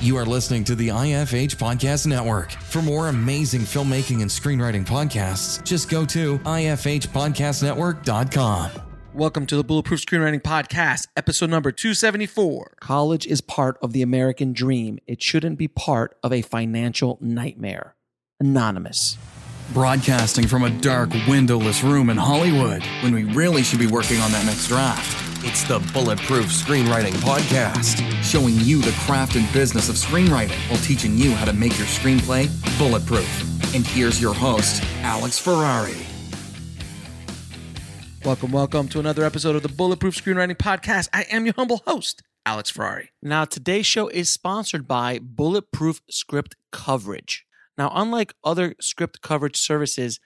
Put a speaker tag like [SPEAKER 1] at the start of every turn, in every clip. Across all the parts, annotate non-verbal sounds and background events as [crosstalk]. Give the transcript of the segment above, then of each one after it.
[SPEAKER 1] You are listening to the IFH Podcast Network. For more amazing filmmaking and screenwriting podcasts, just go to ifhpodcastnetwork.com.
[SPEAKER 2] Welcome to the Bulletproof Screenwriting Podcast, episode number 274. College is part of the American dream. It shouldn't be part of a financial nightmare. Anonymous.
[SPEAKER 1] Broadcasting from a dark, windowless room in Hollywood when we really should be working on that next draft. It's the Bulletproof Screenwriting Podcast, showing you the craft and business of screenwriting while teaching you how to make your screenplay bulletproof. And here's your host, Alex Ferrari.
[SPEAKER 2] Welcome, welcome to another episode of the Bulletproof Screenwriting Podcast. I am your humble host, Alex Ferrari. Now, today's show is sponsored by Bulletproof Script Coverage. Now, unlike other script coverage services,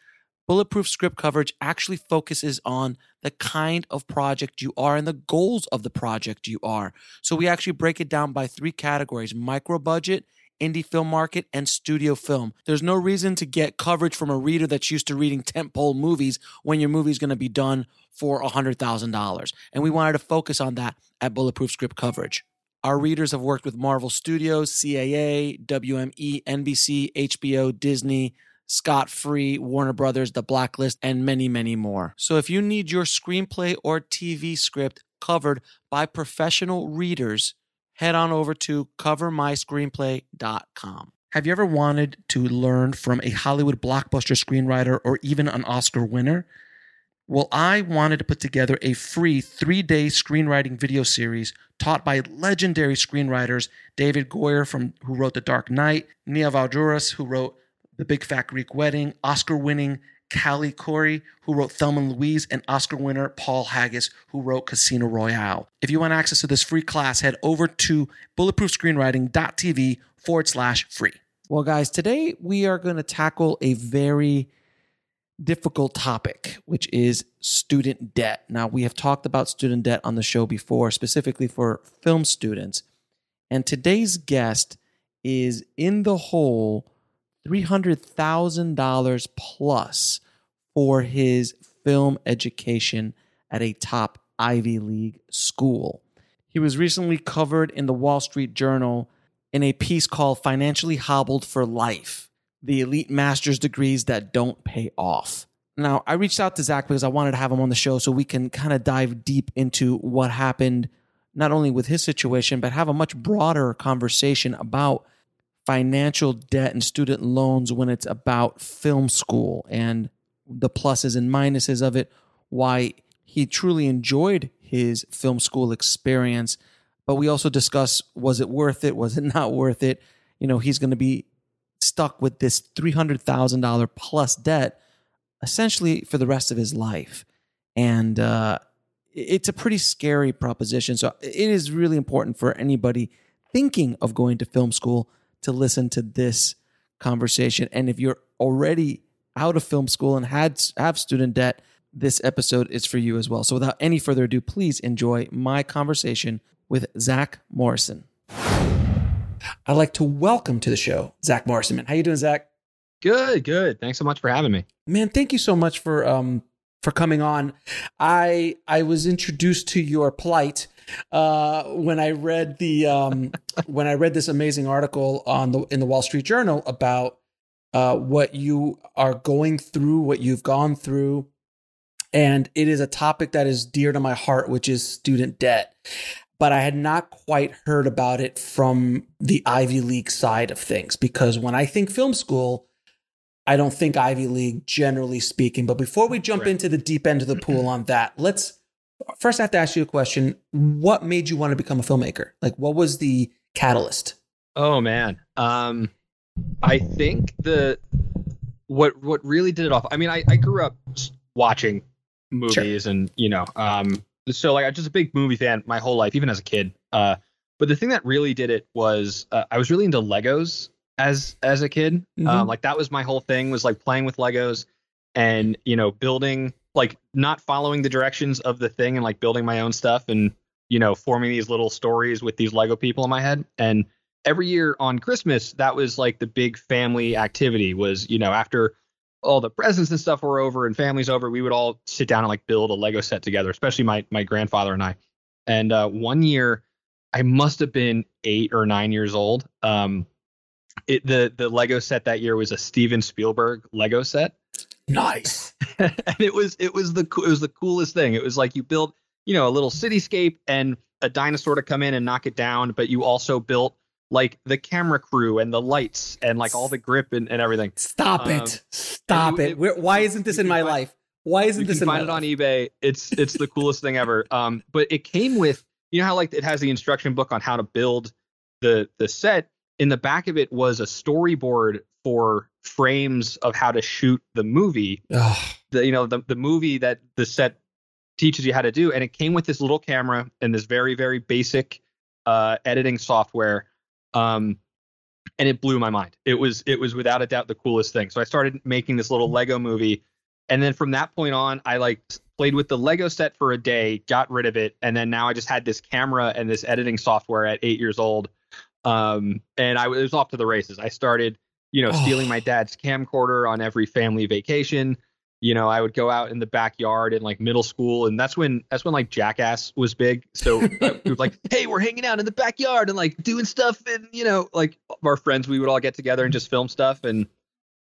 [SPEAKER 2] Bulletproof Script Coverage actually focuses on the kind of project you are and the goals of the project you are. So we actually break it down by three categories micro budget, indie film market, and studio film. There's no reason to get coverage from a reader that's used to reading tentpole movies when your movie's going to be done for $100,000. And we wanted to focus on that at Bulletproof Script Coverage. Our readers have worked with Marvel Studios, CAA, WME, NBC, HBO, Disney, Scott Free, Warner Brothers, The Blacklist, and many, many more. So if you need your screenplay or TV script covered by professional readers, head on over to covermyscreenplay.com. Have you ever wanted to learn from a Hollywood blockbuster screenwriter or even an Oscar winner? Well, I wanted to put together a free three day screenwriting video series taught by legendary screenwriters David Goyer, from, who wrote The Dark Knight, Nia Vardalos, who wrote The Big Fat Greek Wedding, Oscar winning Callie Khouri, who wrote Thelma and Louise, and Oscar winner Paul Haggis, who wrote Casino Royale. If you want access to this free class, head over to bulletproofscreenwriting.tv forward slash free. Well, guys, today we are going to tackle a very difficult topic, which is student debt. Now, we have talked about student debt on the show before, specifically for film students. And today's guest is in the hole $300,000 plus for his film education at a top Ivy League school. He was recently covered in the Wall Street Journal in a piece called Financially Hobbled for Life The Elite Master's Degrees That Don't Pay Off. Now, I reached out to Zack because I wanted to have him on the show so we can kind of dive deep into what happened, not only with his situation, but have a much broader conversation about financial debt and student loans when it's about film school and the pluses and minuses of it, why he truly enjoyed his film school experience. But we also discuss was it worth it? Was it not worth it? You know, he's going to be stuck with this $300,000 plus debt essentially for the rest of his life. And uh, it's a pretty scary proposition. So it is really important for anybody thinking of going to film school to listen to this conversation. And if you're already out of film school and had have student debt, this episode is for you as well. So without any further ado, please enjoy my conversation with Zack Morrison. I'd like to welcome to the show Zack Morrison. Man, how you doing, Zack?
[SPEAKER 3] Good, good. Thanks so much for having me.
[SPEAKER 2] Man, thank you so much for um for coming on. I I was introduced to your plight uh, when I read the um, [laughs] when I read this amazing article on the in the Wall Street Journal about uh, what you are going through, what you've gone through, and it is a topic that is dear to my heart, which is student debt. But I had not quite heard about it from the Ivy League side of things because when I think film school, I don't think Ivy League generally speaking. But before we jump right. into the deep end of the pool [clears throat] on that, let's first I have to ask you a question. What made you want to become a filmmaker? Like what was the catalyst?
[SPEAKER 3] Oh man. Um I think the what what really did it off. I mean, I, I grew up watching movies sure. and you know, um so like I'm just a big movie fan my whole life, even as a kid. Uh but the thing that really did it was uh, I was really into Legos as as a kid. Mm-hmm. Um, like that was my whole thing was like playing with Legos and you know building like not following the directions of the thing and like building my own stuff and you know forming these little stories with these Lego people in my head. And every year on Christmas, that was like the big family activity. Was you know after all the presents and stuff were over and families over, we would all sit down and like build a Lego set together. Especially my my grandfather and I. And uh, one year I must have been eight or nine years old. Um, it the the Lego set that year was a Steven Spielberg Lego set.
[SPEAKER 4] Nice. [laughs]
[SPEAKER 3] and it was it was the it was the coolest thing. It was like you built you know a little cityscape and a dinosaur to come in and knock it down, but you also built like the camera crew and the lights and like all the grip and, and everything.
[SPEAKER 2] Stop
[SPEAKER 3] Um,
[SPEAKER 2] it! Stop
[SPEAKER 3] you-
[SPEAKER 2] it! Where, why isn't this in my
[SPEAKER 3] find-
[SPEAKER 2] life? Why isn't
[SPEAKER 3] You
[SPEAKER 2] this my
[SPEAKER 3] find it on eBay. It's it's the coolest thing ever. Um, but it came with you know how like it has the instruction book on how to build the the set. In the back of it was a storyboard for frames of how to shoot the movie.
[SPEAKER 2] Ugh.
[SPEAKER 3] The you know the the movie that the set teaches you how to do, and it came with this little camera and this very very basic uh, editing software. Um, and it blew my mind. It was it was without a doubt the coolest thing. So I started making this little Lego movie, and then from that point on, I like played with the Lego set for a day, got rid of it, and then now I just had this camera and this editing software at eight years old, um, and I was off to the races. I started, you know,
[SPEAKER 2] Oh.
[SPEAKER 3] stealing my dad's camcorder on every family vacation. You know, I would go out in the backyard in like middle school, and that's when that's when like Jackass was big. So [laughs] it like, hey, we're hanging out in the backyard and like doing stuff, and you know, like our friends, we would all get together and just film stuff. And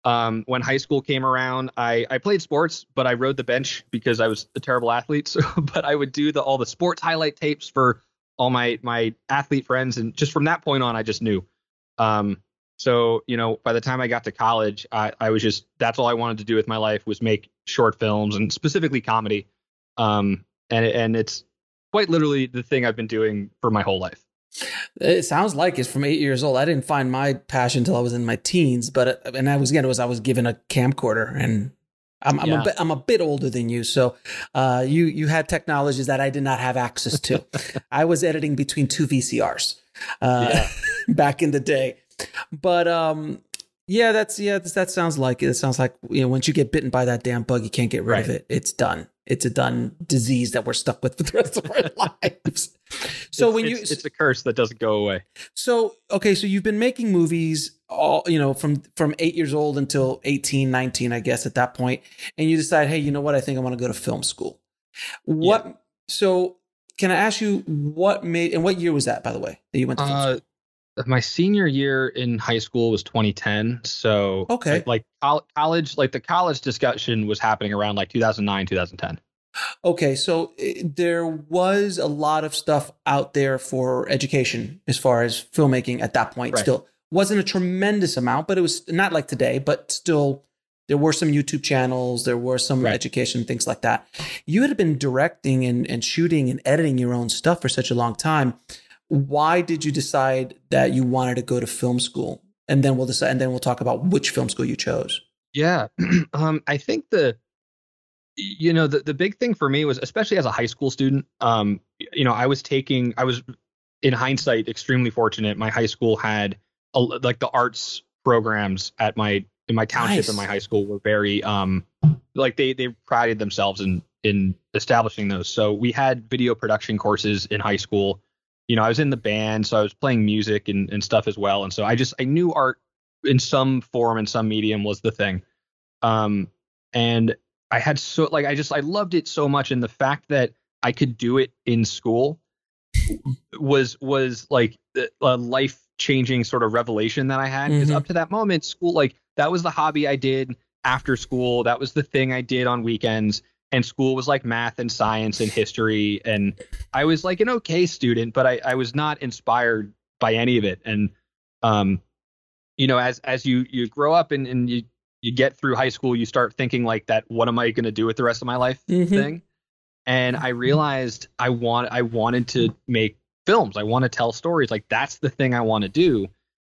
[SPEAKER 3] um, when high school came around, I I played sports, but I rode the bench because I was a terrible athlete. [laughs] So, but I would do the all the sports highlight tapes for all my my athlete friends, and just from that point on, I just knew. Um, so you know, by the time I got to college, I, I was just that's all I wanted to do with my life was make short films and specifically comedy. Um, and and it's quite literally the thing I've been doing for my whole life.
[SPEAKER 2] It sounds like it's from eight years old. I didn't find my passion until I was in my teens, but uh, and I was again it was I was given a camcorder, and I'm I'm,
[SPEAKER 3] Yeah.
[SPEAKER 2] a bit, I'm a bit older than you, so uh, you you had technologies that I did not have access to. [laughs] I was editing between two VCRs uh,
[SPEAKER 3] Yeah. [laughs]
[SPEAKER 2] back in the day, but um. Yeah, that's yeah. That that sounds like it. It sounds like you know once you get bitten by that damn bug, you can't get rid of it. It's done. It's a done disease that we're stuck with for the rest of our [laughs] lives. So
[SPEAKER 3] It's-
[SPEAKER 2] when you
[SPEAKER 3] it's a curse that doesn't go away.
[SPEAKER 2] so okay, so you've been making movies all you know from from 8 years old until 18, 19 I guess at that point and you decide, "Hey, you know what? I think I want to go to film school." What so can I ask you what made and what year was that by the way that you went to film school?
[SPEAKER 3] Uh, my senior year in high school was 2010. So
[SPEAKER 2] Okay.
[SPEAKER 3] like, like college, like the college discussion was happening around like 2009, 2010.
[SPEAKER 2] Okay, so eh, there was a lot of stuff out there for education as far as filmmaking at that point.
[SPEAKER 3] Right.
[SPEAKER 2] Still wasn't a tremendous amount, but it was not like today, but still there were some YouTube channels, there were some
[SPEAKER 3] Right.
[SPEAKER 2] education things like that. You had been directing and, and shooting and editing your own stuff for such a long time. Why did you decide that you wanted to go to film school? And then we'll decide and then we'll talk about which film school you chose.
[SPEAKER 3] Yeah. [clears throat] um, I think the, you know, the, the big thing for me was, especially as a high school student, um, you know, I was taking, I was in hindsight extremely fortunate. My high school had a, like the arts programs at my, in my township
[SPEAKER 2] Nice.
[SPEAKER 3] and my high school were very, um, like they, they prided themselves in, in establishing those. So we had video production courses in high school. You know, I was in the band, so I was playing music and, and stuff as well. And so I just, I knew art in some form and some medium was the thing. Um, and I had so like I just I loved it so much, and the fact that I could do it in school was was like a life changing sort of revelation that I had because
[SPEAKER 2] Mhm.
[SPEAKER 3] up to that moment, school like that was the hobby I did after school. That was the thing I did on weekends. And school was like math and science and history. And I was like an okay student, but I, I was not inspired by any of it. And um, you know, as as you you grow up and, and you you get through high school, you start thinking like that, what am I gonna do with the rest of my life
[SPEAKER 2] Mhm.
[SPEAKER 3] thing? And I realized I want I wanted to make films. I want to tell stories. Like that's the thing I want to do.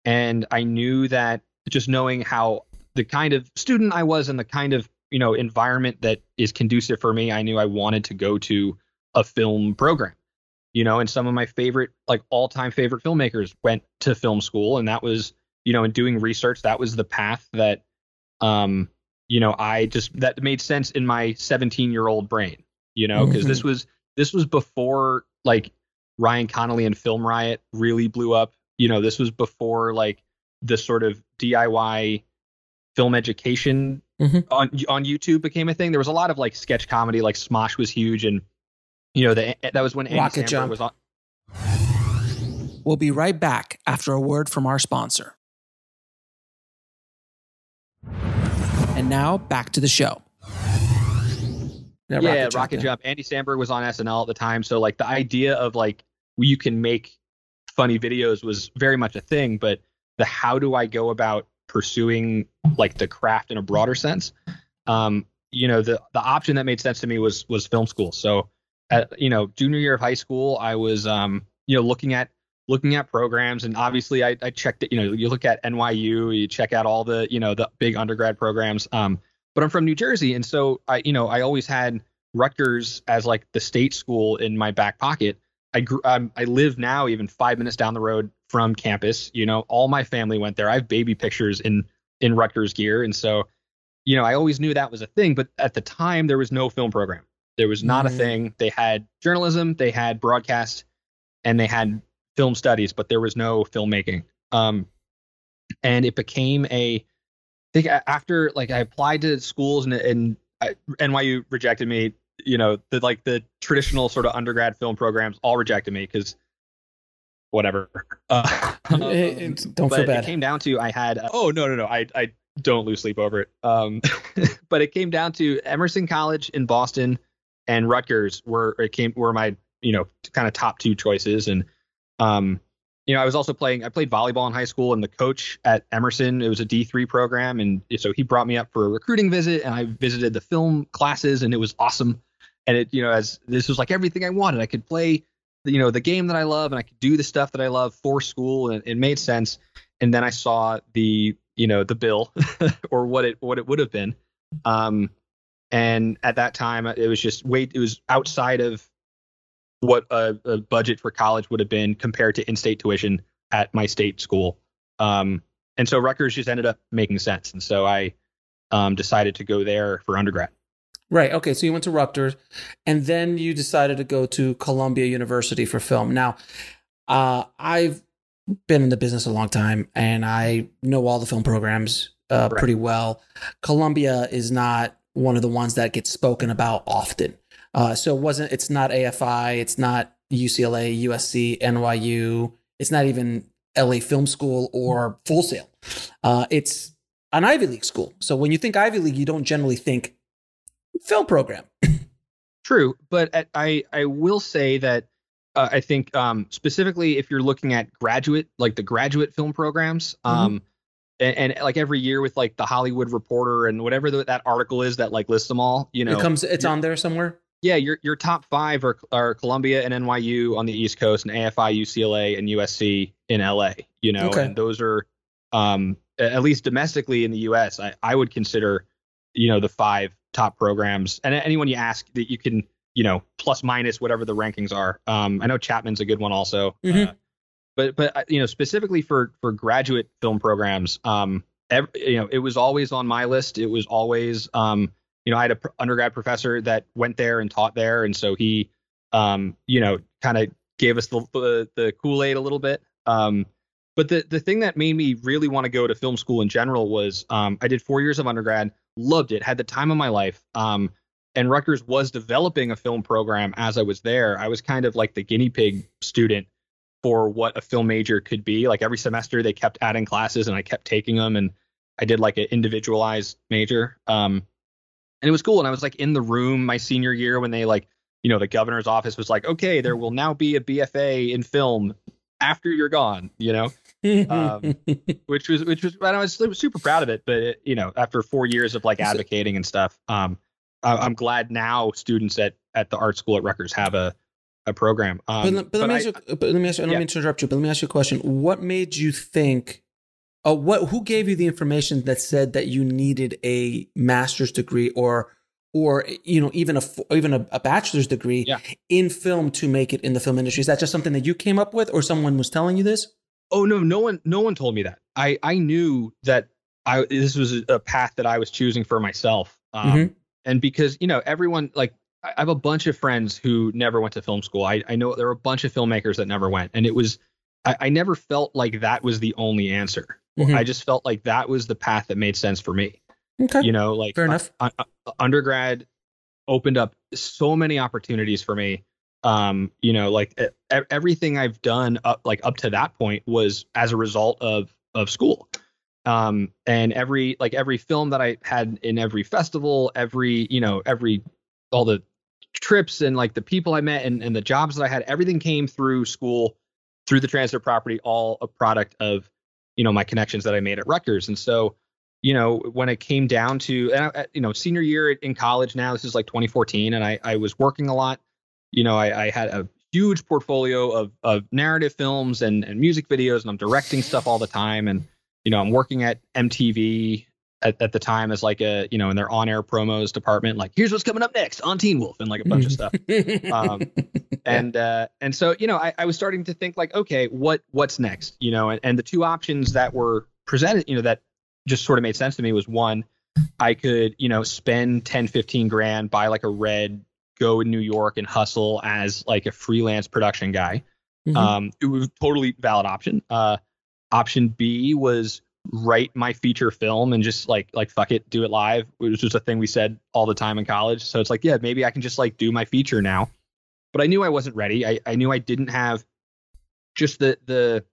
[SPEAKER 3] And I knew that just knowing how the kind of student I was and the kind of you know environment that is conducive for me, I knew I wanted to go to a film program. You know, and some of my favorite, like all-time favorite filmmakers went to film school, and that was, you know, in doing research, that was the path that, um, you know, I just that made sense in my 17-year-old brain. You know, because this was this was before like Ryan Connolly and Film Riot really blew up. You know, this was before like the sort of DIY film education
[SPEAKER 2] Mhm.
[SPEAKER 3] on on YouTube became a thing. There was a lot of like sketch comedy, like Smosh was huge, and you know the, that was when Andy
[SPEAKER 2] Rocket
[SPEAKER 3] Samberg
[SPEAKER 2] Jump.
[SPEAKER 3] was on.
[SPEAKER 4] We'll be right back after a word from our sponsor. And now back to the show.
[SPEAKER 3] Yeah, Rocket, Rocket Jump. Jump. Andy Samberg was on SNL at the time, so like the idea of like you can make funny videos was very much a thing, but the how do I go about pursuing like the craft in a broader sense? Um, you know, the the option that made sense to me was was film school. So, at, you know, junior year of high school, I was um, you know, looking at looking at programs and obviously I, I checked it, you know, you look at NYU, you check out all the, you know, the big undergrad programs. Um, but I'm from New Jersey. And so I, you know, I always had Rutgers as like the state school in my back pocket. I grew, um, I live now even five minutes down the road from campus. You know, all my family went there. I have baby pictures in in Rutgers gear, and so, you know, I always knew that was a thing. But at the time, there was no film program. There was not mm. a thing. They had journalism, they had broadcast, and they had film studies, but there was no filmmaking. Um, and it became a I think after like I applied to schools and, and I, NYU rejected me. You know, the like the traditional sort of undergrad film programs all rejected me because whatever. Uh,
[SPEAKER 2] don't feel bad.
[SPEAKER 3] It came down to I had uh, oh no no no I I don't lose sleep over it. Um, [laughs] but it came down to Emerson College in Boston and Rutgers were it came were my you know kind of top two choices and um you know, I was also playing, I played volleyball in high school and the coach at Emerson, it was a D3 program. And so he brought me up for a recruiting visit and I visited the film classes and it was awesome. And it, you know, as this was like everything I wanted, I could play, you know, the game that I love and I could do the stuff that I love for school and it made sense. And then I saw the, you know, the bill [laughs] or what it, what it would have been. Um, and at that time it was just wait, it was outside of what a, a, budget for college would have been compared to in-state tuition at my state school. Um, and so Rutgers just ended up making sense, and so I um, decided to go there for undergrad.
[SPEAKER 2] Right. Okay. So you went to Rutgers, and then you decided to go to Columbia University for film. Now, uh, I've been in the business a long time, and I know all the film programs uh, right. pretty well. Columbia is not one of the ones that gets spoken about often. Uh, so it wasn't. It's not AFI. It's not UCLA, USC, NYU. It's not even LA Film School or Full Sail. Uh, it's an Ivy League school. So when you think Ivy League, you don't generally think film program.
[SPEAKER 3] True, but at, I I will say that uh, I think um, specifically if you're looking at graduate like the graduate film programs. Mm-hmm. Um, and, and, like every year with like the Hollywood Reporter and whatever the, that article is that like lists them all, you know,
[SPEAKER 2] it comes, it's on there somewhere.
[SPEAKER 3] Yeah, your your top five are are Columbia and NYU on the East Coast, and AFI, UCLA, and USC in LA. You know, okay. and those are um, at least domestically in the US. I, I would consider you know the five top programs, and anyone you ask that you can you know plus minus whatever the rankings are. Um, I know Chapman's a good one also. Mm-hmm. Uh, but but uh, you know specifically for for graduate film programs, um, every, you know it was always on my list. It was always um you know, I had a pr- undergrad professor that went there and taught there, and so he, um, you know, kind of gave us the the, the Kool Aid a little bit. Um, but the the thing that made me really want to go to film school in general was um, I did four years of undergrad, loved it, had the time of my life. Um, and Rutgers was developing a film program as I was there. I was kind of like the guinea pig student for what a film major could be. Like every semester, they kept adding classes, and I kept taking them, and I did like an individualized major. Um, and it was cool. And I was like in the room my senior year when they like, you know, the governor's office was like, okay, there will now be a BFA in film after you're gone, you know, um, [laughs] which was which was I was super proud of it. But it, you know, after four years of like advocating and stuff, um, I, am glad now students at at the art school at Rutgers have a a program.
[SPEAKER 2] Um, but, but, let me ask you, but let me ask you, I don't yeah. mean to interrupt you, but let me ask you a question. What made you think uh, what who gave you the information that said that you needed a master's degree or or you know even a even a, a bachelor's degree
[SPEAKER 3] yeah.
[SPEAKER 2] in film to make it in the film industry? Is that just something that you came up with, or someone was telling you this?
[SPEAKER 3] Oh no, no one no one told me that. I I knew that I this was a path that I was choosing for myself. Um, mm-hmm. And because you know everyone like I have a bunch of friends who never went to film school. I I know there are a bunch of filmmakers that never went, and it was I, I never felt like that was the only answer. Mm-hmm. I just felt like that was the path that made sense for me.
[SPEAKER 2] Okay.
[SPEAKER 3] You know, like
[SPEAKER 2] fair enough.
[SPEAKER 3] Uh, uh, undergrad opened up so many opportunities for me Um, you know, like everything I've done up like up to that point was as a result of of school. Um, and every like every film that I had in every festival, every you know every all the trips and like the people I met and, and the jobs that I had, everything came through school, through the transit property, all a product of you know my connections that I made at Rutgers. And so you know, when it came down to, and I, you know, senior year in college now, this is like 2014, and I, I was working a lot. You know, I, I had a huge portfolio of, of narrative films and, and music videos, and I'm directing stuff all the time. And, you know, I'm working at MTV at, at the time as like a, you know, in their on air promos department, like, here's what's coming up next on Teen Wolf and like a bunch of stuff. [laughs] Um, and, uh, and so, you know, I, I was starting to think like, okay, what, what's next? You know, and, and the two options that were presented, you know, that just sort of made sense to me was one, I could, you know, spend 10, 15 grand, buy like a red, go in New York and hustle as like a freelance production guy. Mm-hmm. Um, it was totally valid option. Uh, option B was write my feature film and just like like fuck it, do it live, which was just a thing we said all the time in college. So it's like, yeah, maybe I can just like do my feature now. But I knew I wasn't ready. I, I knew I didn't have just the the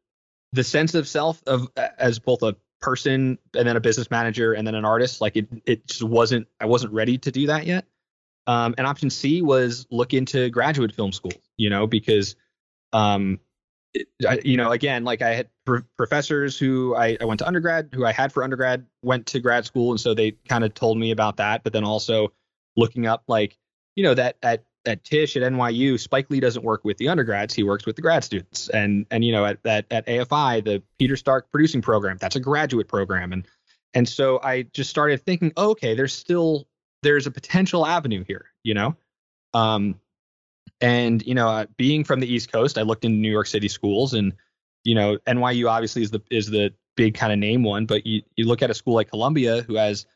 [SPEAKER 3] the sense of self of as both a person and then a business manager and then an artist. Like it, it just wasn't, I wasn't ready to do that yet. Um, and option C was look into graduate film school, you know, because, um, it, I, you know, again, like I had pr- professors who I, I went to undergrad, who I had for undergrad, went to grad school. And so they kind of told me about that. But then also looking up like, you know, that at at Tisch at NYU, Spike Lee doesn't work with the undergrads; he works with the grad students. And and you know at at, at AFI, the Peter Stark producing program, that's a graduate program. And and so I just started thinking, okay, there's still there's a potential avenue here, you know. Um, and you know, uh, being from the East Coast, I looked into New York City schools, and you know, NYU obviously is the is the big kind of name one, but you you look at a school like Columbia, who has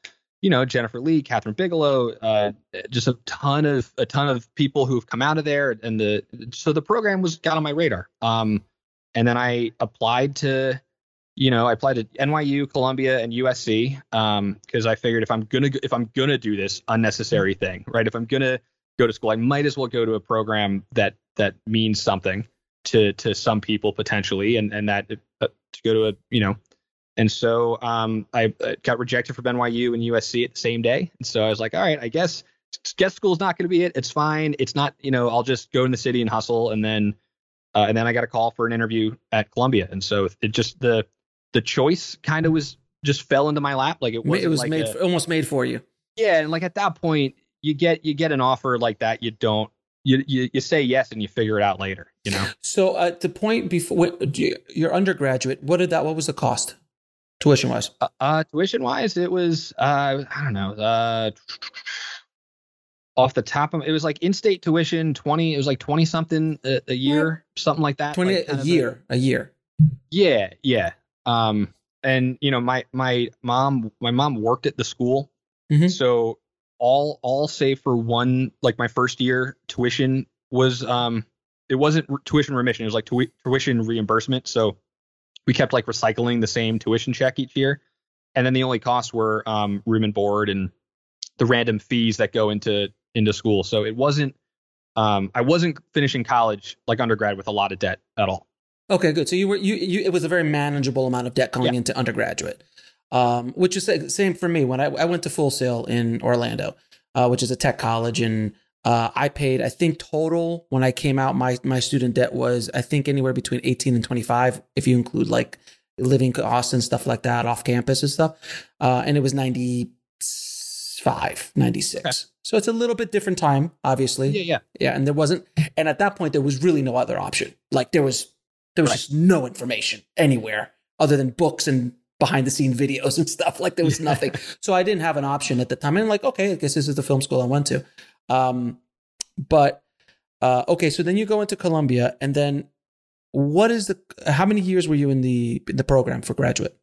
[SPEAKER 3] you know Jennifer Lee, Kathryn Bigelow, uh, just a ton of a ton of people who've come out of there, and the so the program was got on my radar. Um, and then I applied to, you know, I applied to NYU, Columbia, and USC um, because I figured if I'm gonna if I'm gonna do this unnecessary thing, right? If I'm gonna go to school, I might as well go to a program that that means something to to some people potentially, and and that uh, to go to a you know and so um, I uh, got rejected from NYU and USC at the same day. And so I was like, all right, I guess guest school is not going to be it. It's fine. It's not, you know, I'll just go in the city and hustle. And then, uh, and then I got a call for an interview at Columbia. And so it just the the choice kind of was just fell into my lap. Like it was.
[SPEAKER 2] It was
[SPEAKER 3] like
[SPEAKER 2] made
[SPEAKER 3] a,
[SPEAKER 2] almost made for you.
[SPEAKER 3] Yeah, and like at that point, you get you get an offer like that. You don't. You, you, you say yes and you figure it out later, you know.
[SPEAKER 2] So at the point before your undergraduate, what did that? What was the cost? Tuition wise?
[SPEAKER 3] Uh, uh, tuition wise, it was uh, I don't know. Uh, off the top of it was like in-state tuition 20 it was like 20 something a, a year something like that
[SPEAKER 2] 20
[SPEAKER 3] like
[SPEAKER 2] a year a, a year
[SPEAKER 3] yeah yeah um and you know my my mom my mom worked at the school mm-hmm. so all all save for one like my first year tuition was um it wasn't tuition remission it was like tu- tuition reimbursement so we kept like recycling the same tuition check each year. And then the only costs were um, room and board and the random fees that go into into school. So it wasn't um, I wasn't finishing college like undergrad with a lot of debt at all.
[SPEAKER 2] Okay, good. So you were you, you it was a very manageable amount of debt going yeah. into undergraduate, um, which is the same for me when I, I went to Full Sail in Orlando, uh, which is a tech college, and uh, I paid, I think total when I came out, my my student debt was I think anywhere between eighteen and twenty five, if you include like living costs and stuff like that off campus and stuff. Uh, and it was 95, 96. Okay. So it's a little bit different time, obviously.
[SPEAKER 3] Yeah, yeah,
[SPEAKER 2] yeah. And there wasn't, and at that point there was really no other option. Like there was, there was right. just no information anywhere other than books and behind the scene videos and stuff. Like there was [laughs] nothing. so I didn't have an option at the time. And I'm like, okay, I guess this is the film school I went to. Um, but uh, okay, so then you go into Columbia, and then what is the? How many years were you in the in the program for graduate?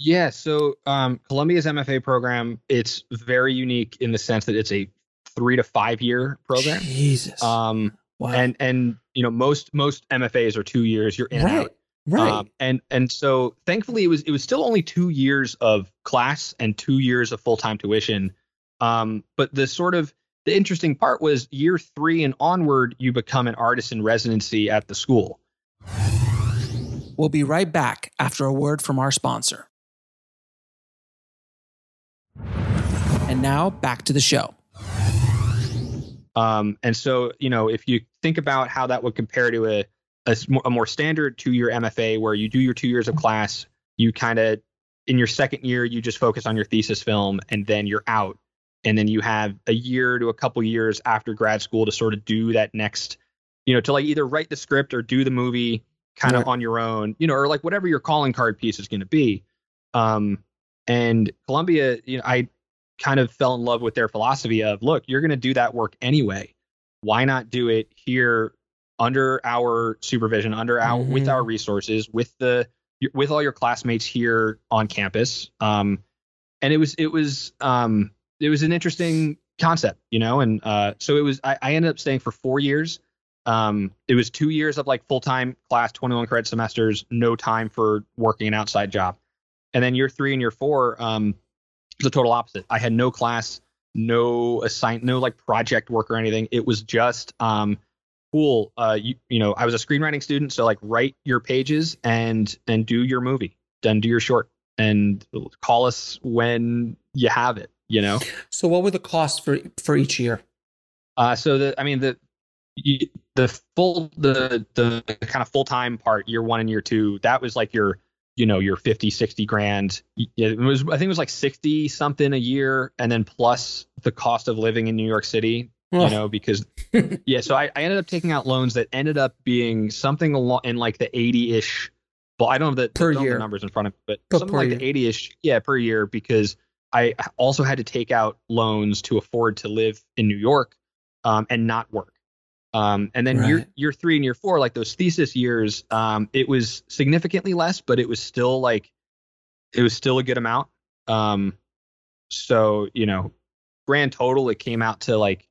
[SPEAKER 3] Yeah, so um, Columbia's MFA program it's very unique in the sense that it's a three to five year program.
[SPEAKER 2] Jesus.
[SPEAKER 3] Um, wow. And and you know most most MFAs are two years. You're in
[SPEAKER 2] right.
[SPEAKER 3] out.
[SPEAKER 2] Right. Um,
[SPEAKER 3] and and so thankfully it was it was still only two years of class and two years of full time tuition. Um, but the sort of the interesting part was year three and onward, you become an artist in residency at the school.
[SPEAKER 4] We'll be right back after a word from our sponsor. And now back to the show.
[SPEAKER 3] Um, and so, you know, if you think about how that would compare to a, a, a more standard two year MFA where you do your two years of class, you kind of, in your second year, you just focus on your thesis film and then you're out. And then you have a year to a couple years after grad school to sort of do that next, you know, to like either write the script or do the movie kind of on your own, you know, or like whatever your calling card piece is going to be. Um, and Columbia, you know, I kind of fell in love with their philosophy of look, you're going to do that work anyway. Why not do it here under our supervision, under our mm-hmm. with our resources, with the with all your classmates here on campus? Um, and it was it was um, it was an interesting concept, you know. And uh, so it was. I, I ended up staying for four years. Um, it was two years of like full time class, 21 credit semesters, no time for working an outside job. And then year three and year four, um, the total opposite. I had no class, no assign, no like project work or anything. It was just um, cool. Uh, you, you know, I was a screenwriting student, so like write your pages and and do your movie, then do your short, and call us when you have it. You know.
[SPEAKER 2] So what were the costs for for each year?
[SPEAKER 3] Uh, so the I mean the the full the the kind of full time part year one and year two that was like your you know your 50 60 grand it was i think it was like 60 something a year and then plus the cost of living in new york city oh. you know because [laughs] yeah so I, I ended up taking out loans that ended up being something along in like the 80ish well i don't have the, per the year. numbers in front of me but, but something like year. the 80ish yeah per year because i also had to take out loans to afford to live in new york um, and not work um, and then right. year year three and year four, like those thesis years, um, it was significantly less, but it was still like it was still a good amount. Um, so you know, grand total, it came out to like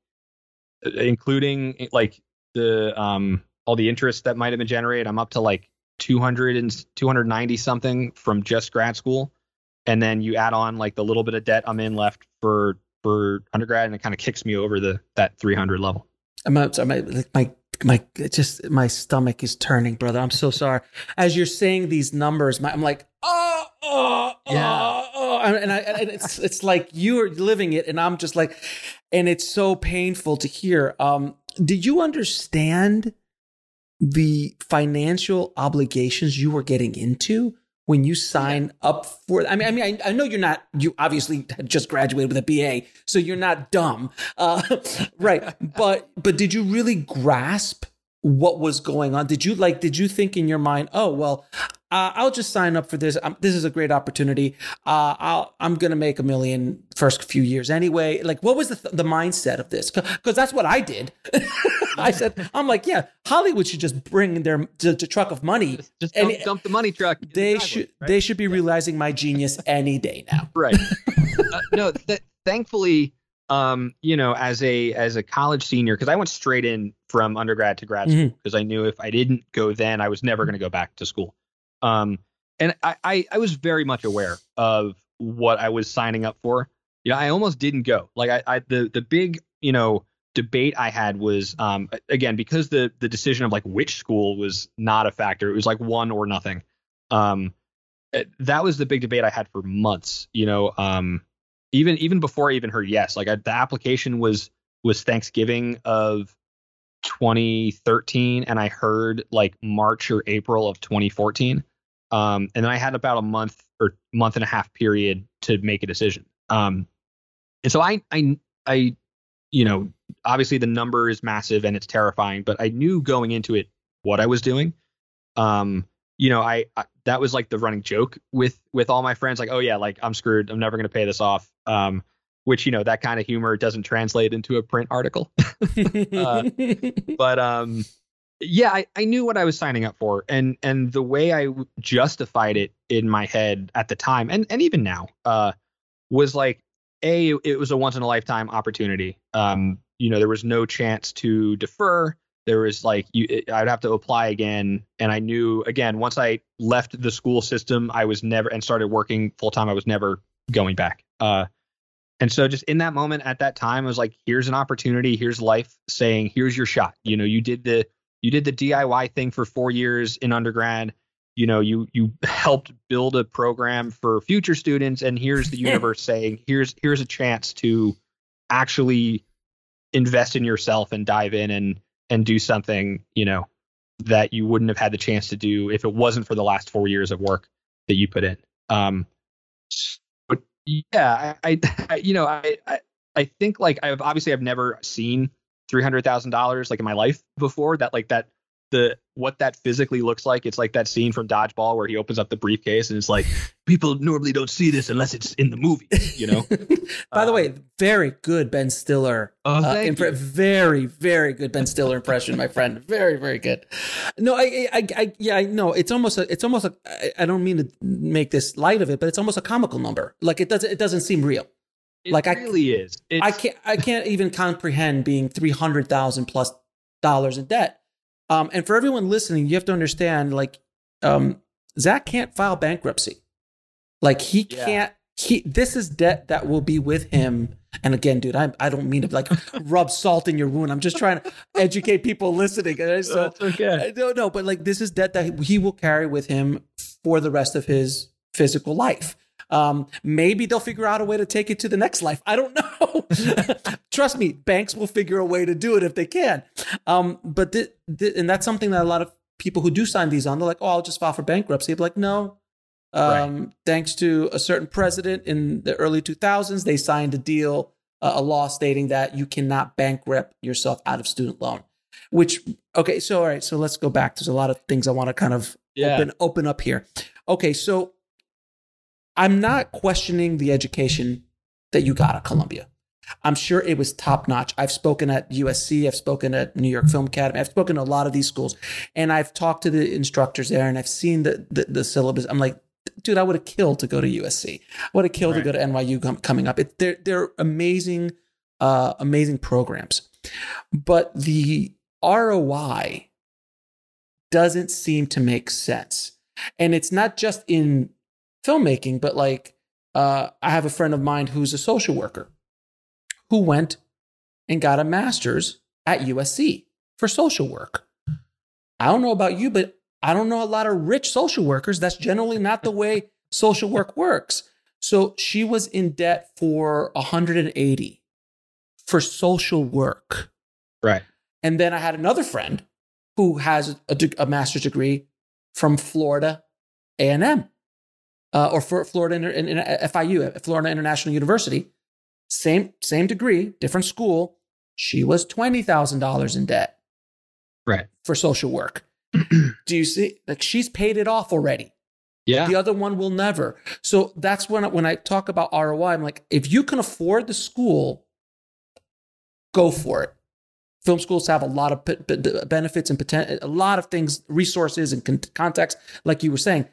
[SPEAKER 3] including like the um all the interest that might have been generated. I'm up to like 200 and 290 something from just grad school, and then you add on like the little bit of debt I'm in left for for undergrad, and it kind of kicks me over the that 300 level.
[SPEAKER 2] I'm, my my my just my stomach is turning, brother. I'm so sorry. As you're saying these numbers, my, I'm like, oh, oh, yeah. oh, oh. and I and it's it's like you're living it, and I'm just like, and it's so painful to hear. Um, did you understand the financial obligations you were getting into? When you sign up for I mean I mean I, I, know you're not you obviously just graduated with a BA so you're not dumb. Uh, [laughs] right. But but did you really grasp what was going on? Did you like did you think in your mind oh well uh, I'll just sign up for this. Um, this is a great opportunity. Uh, I'll, I'm going to make a million first few years anyway. Like, what was the, th- the mindset of this? Because that's what I did. [laughs] I said, I'm like, yeah, Hollywood should just bring their the, the truck of money.
[SPEAKER 3] Just, just dump, dump, the money truck.
[SPEAKER 2] They the should right? they should be yeah. realizing my genius [laughs] any day now.
[SPEAKER 3] Right. [laughs] uh, no, th- thankfully, um, you know, as a as a college senior, because I went straight in from undergrad to grad school because mm-hmm. I knew if I didn't go then, I was never going to go back to school. Um, and I, I, I was very much aware of what I was signing up for. You know, I almost didn't go. Like I, I the the big you know debate I had was um again because the the decision of like which school was not a factor. It was like one or nothing. Um, eh, that was the big debate I had for months. You know, um, even even before I even heard yes, like I, the application was was Thanksgiving of 2013 and I heard like March or April of 2014. Um, and then I had about a month or month and a half period to make a decision. Um, and so I, I, I, you know, obviously the number is massive and it's terrifying, but I knew going into it what I was doing. Um, you know, I, I that was like the running joke with with all my friends, like, oh yeah, like I'm screwed. I'm never gonna pay this off. Um, which you know that kind of humor doesn't translate into a print article. [laughs] uh, [laughs] but um, yeah, I, I knew what I was signing up for, and and the way I justified it in my head at the time, and and even now, uh, was like a it was a once in a lifetime opportunity. Um, you know, there was no chance to defer. There was like you, I'd have to apply again, and I knew again once I left the school system, I was never and started working full time. I was never going back. Uh, And so just in that moment at that time, I was like, here's an opportunity, here's life saying, here's your shot. You know, you did the you did the DIY thing for four years in undergrad. You know, you you helped build a program for future students, and here's the [laughs] universe saying, here's here's a chance to actually invest in yourself and dive in and and do something, you know, that you wouldn't have had the chance to do if it wasn't for the last four years of work that you put in. Um, but yeah, I, I you know, I, I, I think like I've obviously I've never seen three hundred thousand dollars like in my life before. That like that the what that physically looks like. It's like that scene from Dodgeball where he opens up the briefcase and it's like people normally don't see this unless it's in the movie, you know. [laughs]
[SPEAKER 2] By the way, very good Ben Stiller.
[SPEAKER 3] Oh,
[SPEAKER 2] uh, impre- very, very good Ben Stiller impression, my friend. Very, very good. No, I, I, I, yeah, I know. It's almost a, it's almost a. I, I don't mean to make this light of it, but it's almost a comical number. Like it doesn't, it doesn't seem real.
[SPEAKER 3] It
[SPEAKER 2] Like, I-
[SPEAKER 3] really is. It's,
[SPEAKER 2] I can't I can't even comprehend being three hundred thousand plus dollars in debt. Um, and for everyone listening, you have to understand, like, um, Zack can't file bankruptcy. Like he
[SPEAKER 3] Yeah.
[SPEAKER 2] can't. He this is debt that will be with him. And again, dude, I I don't mean to like [laughs] rub salt in your wound. I'm just trying to educate people listening. So
[SPEAKER 3] That's okay.
[SPEAKER 2] no, no, but like this is debt that he will carry with him for the rest of his physical life. Um, maybe they'll figure out a way to take it to the next life. I don't know. [laughs] Trust me, banks will figure a way to do it if they can. Um, but thi- thi- and that's something that a lot of people who do sign these on, they're like, "Oh, I'll just file for bankruptcy." But like, no. Um, Thanks to a certain president in the early 2000s, they signed a deal, uh, a law stating that you cannot bankrupt yourself out of student loan. Which okay, so all right, so let's go back. There's a lot of things I want to kind of
[SPEAKER 3] Yeah.
[SPEAKER 2] open open up here. Okay, so I'm not questioning the education that you got at Columbia. I'm sure it was top notch. I've spoken at USC, I've spoken at New York Film Academy, I've spoken to a lot of these schools, and I've talked to the instructors there, and I've seen the the, the syllabus. I'm like, dude, I would have killed to go to USC. I would have killed
[SPEAKER 3] Right.
[SPEAKER 2] to go to NYU com- coming up. It, they're they're amazing, uh, amazing programs, but the ROI doesn't seem to make sense, and it's not just in filmmaking, but like uh, I have a friend of mine who's a social worker who went and got a master's at USC for social work. I don't know about you, but I don't know a lot of rich social workers. That's generally not the way social work works. So she was in debt for 180 for social work.
[SPEAKER 3] Right.
[SPEAKER 2] And then I had another friend who has a, a master's degree from Florida A&M uh, or for Florida Inter- in, in FIU, Florida International University. Same same degree, different school. She was twenty thousand dollars in debt
[SPEAKER 3] Right.
[SPEAKER 2] for social work. [clears throat] Do you see? Like she's paid it off already.
[SPEAKER 3] Yeah.
[SPEAKER 2] The other one will never. So that's when when I talk about ROI, I'm like, if you can afford the school, go for it. Film schools have a lot of p- p- benefits and potential, a lot of things, resources and con- context, like you were saying.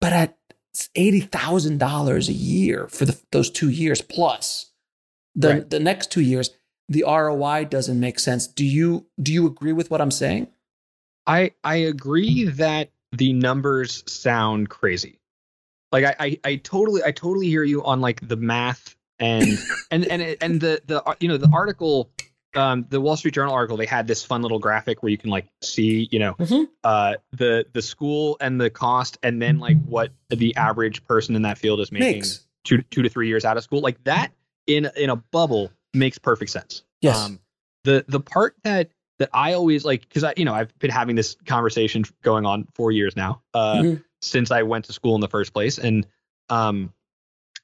[SPEAKER 2] But at eighty thousand dollars a year for the, those two years plus, the
[SPEAKER 3] Right.
[SPEAKER 2] the next two years, the ROI doesn't make sense. Do you do you agree with what I'm saying?
[SPEAKER 3] I I agree that the numbers sound crazy. Like I, I I totally I totally hear you on like the math and and and and the the you know the article um the Wall Street Journal article they had this fun little graphic where you can like see you know
[SPEAKER 2] Mhm.
[SPEAKER 3] uh the the school and the cost and then like what the average person in that field is making
[SPEAKER 2] Makes
[SPEAKER 3] two two to three years out of school like that in in a bubble makes perfect sense.
[SPEAKER 2] yes.
[SPEAKER 3] Um, the the part that that I always like because I you know I've been having this conversation going on four years now uh,
[SPEAKER 2] Mhm.
[SPEAKER 3] since I went to school in the first place, and um,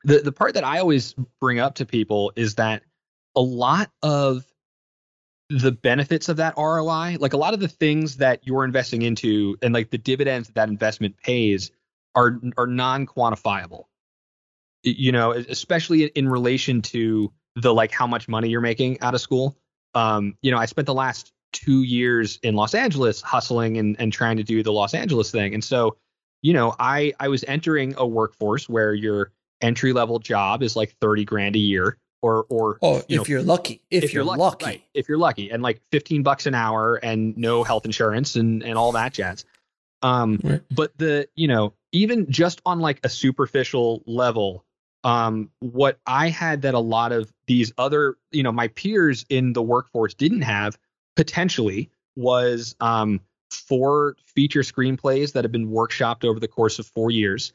[SPEAKER 3] the the part that I always bring up to people is that a lot of the benefits of that ROI, like a lot of the things that you're investing into, and like the dividends that that investment pays, are are non quantifiable. You know, especially in relation to the like how much money you're making out of school. Um, you know, I spent the last two years in Los Angeles hustling and, and trying to do the Los Angeles thing. And so, you know, I I was entering a workforce where your entry level job is like 30 grand a year or or
[SPEAKER 2] Oh,
[SPEAKER 3] you
[SPEAKER 2] if
[SPEAKER 3] know,
[SPEAKER 2] you're lucky. If, you're, lucky.
[SPEAKER 3] right, if you're lucky, and like 15 bucks an hour and no health insurance and and all that jazz. Um,
[SPEAKER 2] Right.
[SPEAKER 3] but the you know even just on like a superficial level, um, what I had that a lot of these other, you know, my peers in the workforce didn't have potentially was um, four feature screenplays that have been workshopped over the course of four years.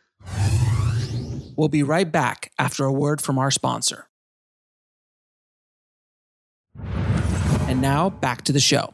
[SPEAKER 4] We'll be right back after a word from our sponsor. And now back to the show.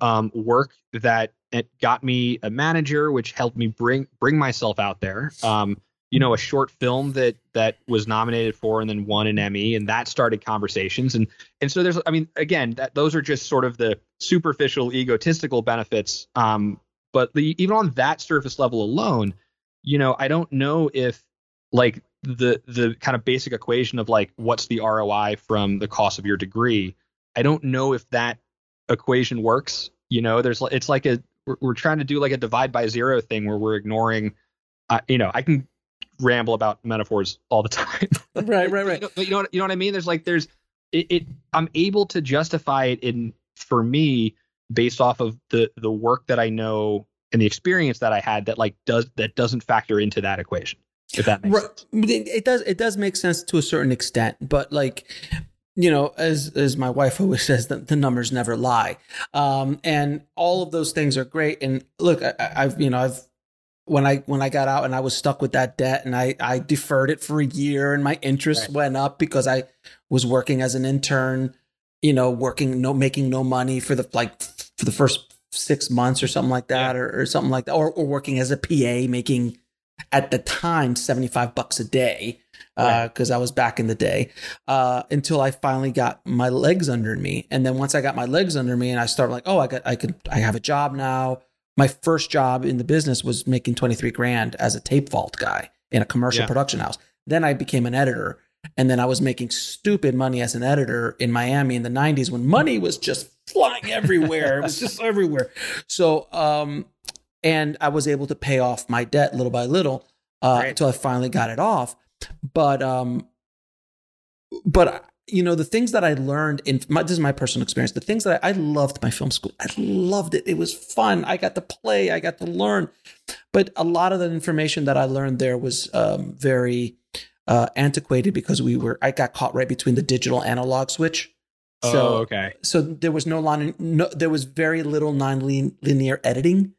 [SPEAKER 3] Um, work that it got me a manager, which helped me bring bring myself out there. Um, you know, a short film that that was nominated for and then won an Emmy, and that started conversations. And and so there's, I mean, again, that those are just sort of the superficial, egotistical benefits. Um, but the, even on that surface level alone, you know, I don't know if like the the kind of basic equation of like what's the ROI from the cost of your degree. I don't know if that equation works. You know, there's it's like a we're, we're trying to do like a divide by zero thing where we're ignoring. Uh, you know, I can ramble about metaphors all the [laughs] time. [laughs]
[SPEAKER 2] right, right, right.
[SPEAKER 3] but you know, what, you know what I mean? There's like there's it, it. I'm able to justify it in for me based off of the the work that I know and the experience that I had that like does that doesn't factor into that equation. If that makes
[SPEAKER 2] right. sense. It, it does. It does make sense to a certain extent, but like you know, as as my wife always says, the, the numbers never lie, um, and all of those things are great. And look, I, I've you know I've when I when I got out and I was stuck with that debt and I I deferred it for a year and my interest right. went up because I was working as an intern, you know, working no making no money for the like for the first six months or something like that yeah. or, or something like that or, or working as a PA making at the time 75 bucks a day because uh, I was back in the day uh, until I finally got my legs under me. And then once I got my legs under me and I started like, oh, I got, I could, I have a job now. My first job in the business was making 23 grand as a tape vault guy in a commercial yeah. production house. Then I became an editor. And then I was making stupid money as an editor in Miami in the 90s when money was just flying everywhere. it was just [laughs] everywhere. So, um, and I was able to pay off my debt little by little uh, until I finally got it off. But um, but you know the things that I learned in my, this is my personal experience. The things that I, I loved my film school. I loved it. It was fun. I got to play. I got to learn. But a lot of the information that I learned there was um, very uh, antiquated because we were. I got caught right between the digital analog switch.
[SPEAKER 3] So, oh, okay.
[SPEAKER 2] So there was no line. No, there was very little non-linear editing.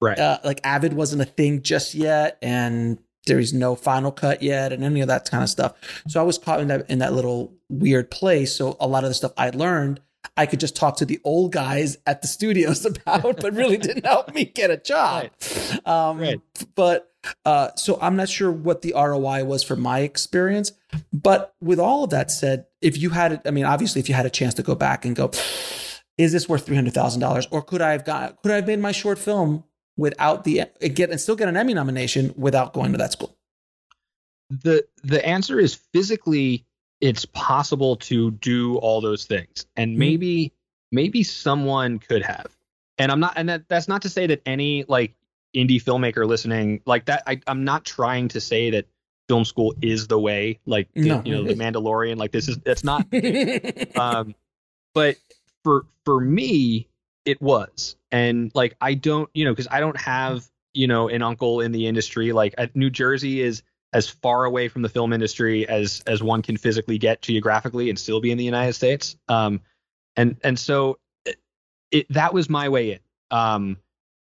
[SPEAKER 3] Right.
[SPEAKER 2] Uh, like Avid wasn't a thing just yet, and there is no Final Cut yet, and any of that kind of stuff. So I was caught in that in that little weird place. So a lot of the stuff I learned, I could just talk to the old guys at the studios [laughs] about, but really didn't help me get a job. Right. Um, right. But uh, so I'm not sure what the ROI was for my experience. But with all of that said, if you had, I mean, obviously, if you had a chance to go back and go, is this worth three hundred thousand dollars, or could I have got, could I have made my short film without the get and still get an Emmy nomination without going to that school?
[SPEAKER 3] The the answer is physically it's possible to do all those things. And mm-hmm. maybe mm-hmm. maybe someone could have. And I'm not and that, that's not to say that any like indie filmmaker listening like that I, I'm not trying to say that film school is the way like no. you know the Mandalorian like this is it's not [laughs] um but for for me it was. And like i don't you know because i don't have you know an uncle in the industry. Like new jersey is as far away from the film industry as as one can physically get geographically and still be in the united states. Um and and so it, it that was my way in. Um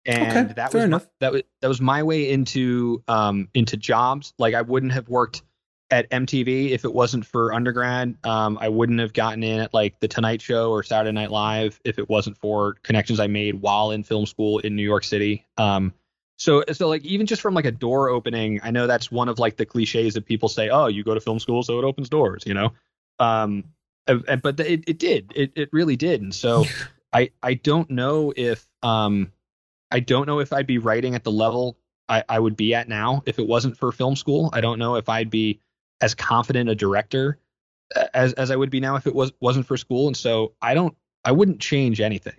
[SPEAKER 3] and okay, that was enough. My, that was that was my way into um into jobs. Like i wouldn't have worked at MTV if it wasn't for undergrad. Um, I wouldn't have gotten in at like the Tonight Show or Saturday Night Live if it wasn't for connections I made while in film school in New York City. Um, so so like even just from like a door opening, I know that's one of like the cliches that people say, oh, you go to film school so it opens doors, you know. Um, but it it did, it it really did, and so [laughs] I I don't know if um I don't know if I'd be writing at the level I, I would be at now if it wasn't for film school. I don't know if I'd be as confident a director as as I would be now if it was wasn't for school. And so I don't I wouldn't change anything.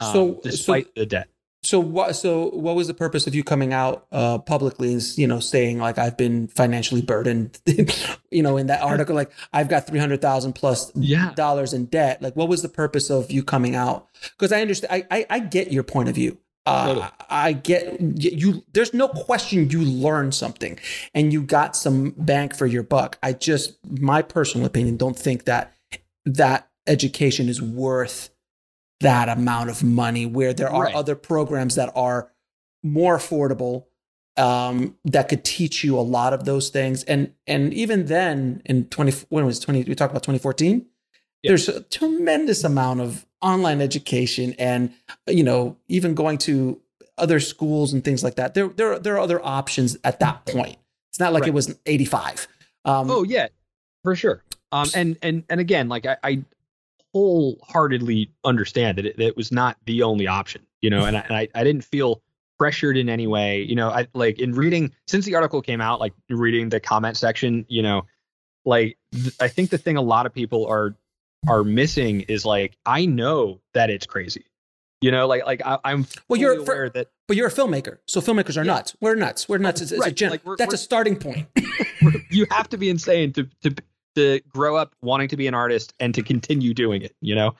[SPEAKER 3] Um, so despite so, the debt.
[SPEAKER 2] So what so what was the purpose of you coming out uh publicly and you know saying like I've been financially burdened [laughs] you know in that article like I've got 300,000 plus yeah. dollars in debt like what was the purpose of you coming out because I understand I, I I get your point of view uh, I get you. There's no question you learned something and you got some bang for your buck. I just, my personal opinion, don't think that that education is worth that amount of money. Where there are
[SPEAKER 3] Right.
[SPEAKER 2] other programs that are more affordable um, that could teach you a lot of those things. And and even then, in twenty when was twenty? We talked about twenty fourteen.
[SPEAKER 3] Yeah.
[SPEAKER 2] There's a tremendous amount of online education, and you know, even going to other schools and things like that. There there there are other options at that point. It's not like it was eighty five. Um,
[SPEAKER 3] Oh yeah, for sure. Um, and and and again, like I, I wholeheartedly understand that it, that it was not the only option, you know, and I, and I I didn't feel pressured in any way, you know. I like in reading since the article came out, like reading the comment section, you know, like th- I think the thing a lot of people are are missing is like I know that it's crazy, you know, like like I, I'm
[SPEAKER 2] Well, you're-
[SPEAKER 3] fully
[SPEAKER 2] for-
[SPEAKER 3] aware that
[SPEAKER 2] But you're a filmmaker, so filmmakers are
[SPEAKER 3] Yeah.
[SPEAKER 2] nuts. We're nuts. We're nuts. It's, it's a
[SPEAKER 3] right,
[SPEAKER 2] gen-
[SPEAKER 3] like, we're-
[SPEAKER 2] that's
[SPEAKER 3] we're-
[SPEAKER 2] a starting point. [laughs]
[SPEAKER 3] you have to be insane to to to grow up wanting to be an artist and to continue doing it, you know.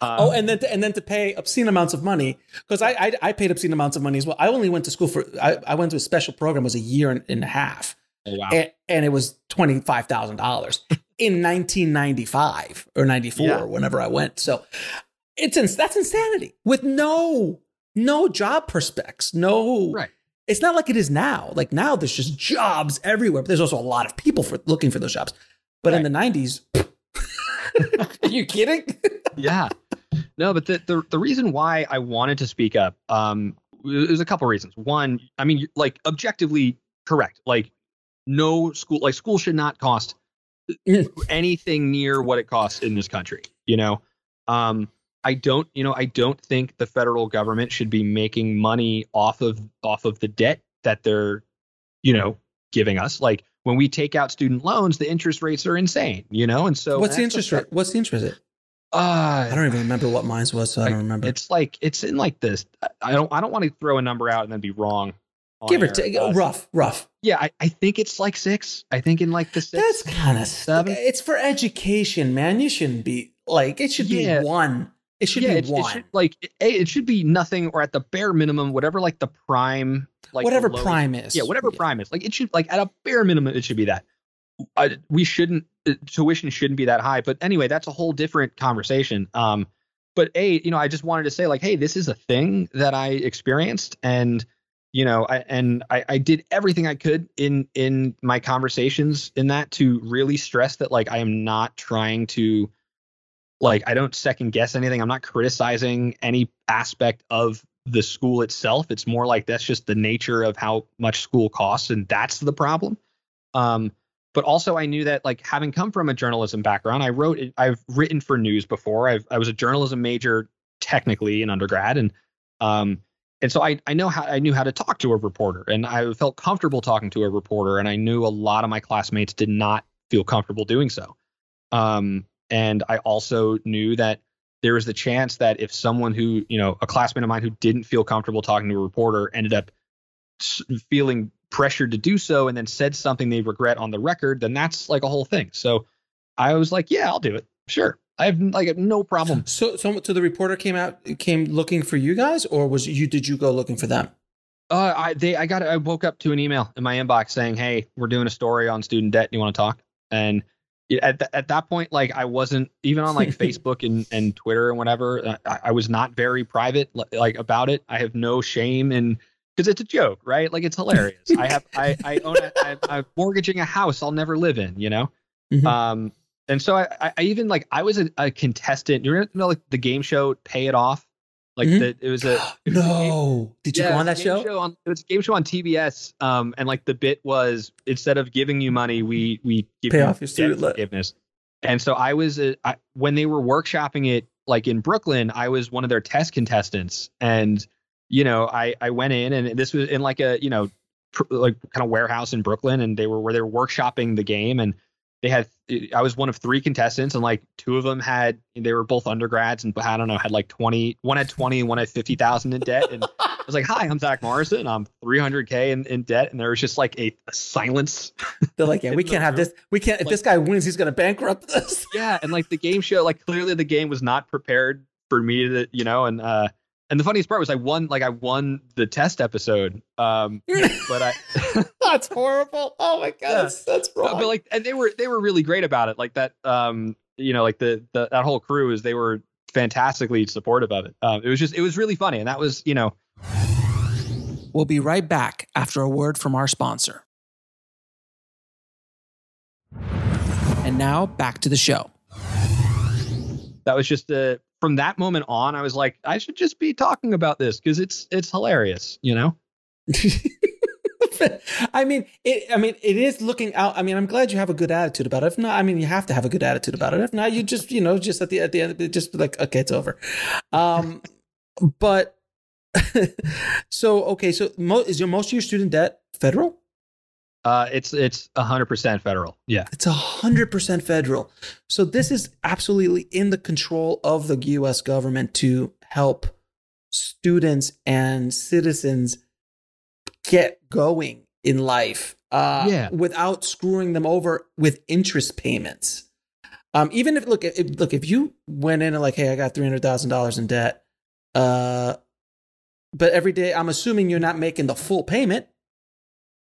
[SPEAKER 3] Um,
[SPEAKER 2] oh, and then to, and then to pay obscene amounts of money because I, I I paid obscene amounts of money as well. I only went to school for I, I went to a special program it was a year and, and a half,
[SPEAKER 3] oh, wow.
[SPEAKER 2] and, and it was twenty five thousand dollars in nineteen ninety five or ninety four
[SPEAKER 3] Yeah.
[SPEAKER 2] or whenever I went. So it's ins- that's insanity with no no job prospects, no
[SPEAKER 3] Right.
[SPEAKER 2] It's not like it is now. Like now, there's just jobs everywhere, but there's also a lot of people for looking for those jobs. But in the '90s, are [laughs] you kidding? [laughs]
[SPEAKER 3] yeah. No, but the, the the reason why I wanted to speak up, um, there's a couple reasons. One, I mean, like objectively correct. Like, no school, like school should not cost. [clears throat] anything near what it costs in this country. You know, um, I don't, you know, I don't think the federal government should be making money off of off of the debt that they're, you know, giving us. Like when we take out student loans, the interest rates are insane. You know, and so
[SPEAKER 2] What's the interest rate? What's the interest rate?
[SPEAKER 3] Uh,
[SPEAKER 2] I don't even remember what mine was, so I don't remember.
[SPEAKER 3] it's like it's in like this. I- I don't. I don't want to throw a number out and then be wrong. On
[SPEAKER 2] Give or take,
[SPEAKER 3] Uh,
[SPEAKER 2] rough, rough.
[SPEAKER 3] Yeah, I, I think it's like six. I think in like the six.
[SPEAKER 2] That's kind of
[SPEAKER 3] seven?
[SPEAKER 2] It's for education, man. You shouldn't be like it should
[SPEAKER 3] Yeah.
[SPEAKER 2] be one. It should
[SPEAKER 3] yeah,
[SPEAKER 2] be
[SPEAKER 3] it, it
[SPEAKER 2] one.
[SPEAKER 3] should like it, it should be nothing or at the bare minimum, whatever like the prime, like
[SPEAKER 2] whatever
[SPEAKER 3] lowest-
[SPEAKER 2] prime is.
[SPEAKER 3] Yeah, whatever prime is. Like it should like at a bare minimum, it should be that. I, we shouldn't uh, tuition shouldn't be that high. But anyway, that's a whole different conversation. Um, but a you know, I just wanted to say like, hey, this is a thing that I experienced, and you know, I and I, I did everything I could in in my conversations in that to really stress that like I am not trying to like I don't second guess anything. I'm not criticizing any aspect of the school itself. It's more like that's just the nature of how much school costs, and that's the problem. Um, but also I knew that like having come from a journalism background, I wrote I've written for news before. I've I was a journalism major technically in undergrad, and um, and so I I know how I knew how to talk to a reporter, and I felt comfortable talking to a reporter, and I knew a lot of my classmates did not feel comfortable doing so. Um, and I also knew that there was the chance that if someone who you know a classmate of mine who didn't feel comfortable talking to a reporter ended up feeling pressured to do so and then said something they regret on the record then that's like a whole thing. So i was like yeah i'll do it. Sure i have like no problem
[SPEAKER 2] So, so, so the reporter came out, came looking for you guys, or was you? Did you go looking for them?
[SPEAKER 3] uh i they i got i woke up to an email in my inbox saying hey we're doing a story on student debt Do you want to talk and at, th- at that point like i wasn't even on like [laughs] facebook and, and twitter and whatever uh, I, I was not very private like about it i have no shame in because it's a joke right like it's hilarious i have i i own a, I, i'm mortgaging a house i'll never live in you know
[SPEAKER 2] Mhm.
[SPEAKER 3] um and so i i even like i was a, a contestant you know like the game show pay it off like
[SPEAKER 2] Mhm.
[SPEAKER 3] the, it was a it [gasps] was a
[SPEAKER 2] no, did you
[SPEAKER 3] yeah,
[SPEAKER 2] go on that
[SPEAKER 3] a game
[SPEAKER 2] show?
[SPEAKER 3] on, it was a game show on TBS. Um, and like the bit was instead of giving you money, we we give
[SPEAKER 2] Pay
[SPEAKER 3] you
[SPEAKER 2] off your student loan.
[SPEAKER 3] forgiveness. And so I was uh, I, when they were workshopping it, like in Brooklyn, I was one of their test contestants, and you know I I went in and this was in like a you know pr- like kind of warehouse in Brooklyn, and they were where they were workshopping the game, and they had I was one of three contestants, and like two of them had they were both undergrads, and I don't know had like 20 one had 20 one had fifty thousand in debt, and [laughs] I was like, "Hi, I'm Zack Morrison. I'm 300k in, in debt," and there was just like a, a silence.
[SPEAKER 2] They're like, yeah, we [laughs] can't have
[SPEAKER 3] room.
[SPEAKER 2] this. We can't. If
[SPEAKER 3] Like-
[SPEAKER 2] this guy wins, he's gonna bankrupt us.
[SPEAKER 3] yeah, and like the game show, like clearly the game was not prepared for me to, you know, and uh, and the funniest part was I won like I won the test episode. Um, but I [laughs]
[SPEAKER 2] that's horrible. Oh my god, yeah. that's, that's wrong.
[SPEAKER 3] But like, and they were they were really great about it. Like that, um, you know, like the, the that whole crew is they were fantastically supportive of it. Um, it was just it was really funny, and that was you know.
[SPEAKER 4] We'll be right back after a word from our sponsor. And now back to the show.
[SPEAKER 3] That was just a from that moment on, I was like, I should just be talking about this because it's it's hilarious, you know. [laughs]
[SPEAKER 2] I mean, it. I mean, it is looking out. I mean, I'm glad you have a good attitude about it. If not, I mean, you have to have a good attitude about it. If not, you just, you know, just at the at the end, just like, okay, it's over. Um, but [laughs] so okay, so mo- is your most of your student debt federal?
[SPEAKER 3] Uh, it's it's hundred percent federal. Yeah,
[SPEAKER 2] it's hundred percent federal. So this is absolutely in the control of the U.S. government to help students and citizens get going in life. Uh, yeah. without screwing them over with interest payments. Um, even if look, if, look, if you went in and like, hey, I got three hundred thousand dollars in debt, uh, but every day I'm assuming you're not making the full payment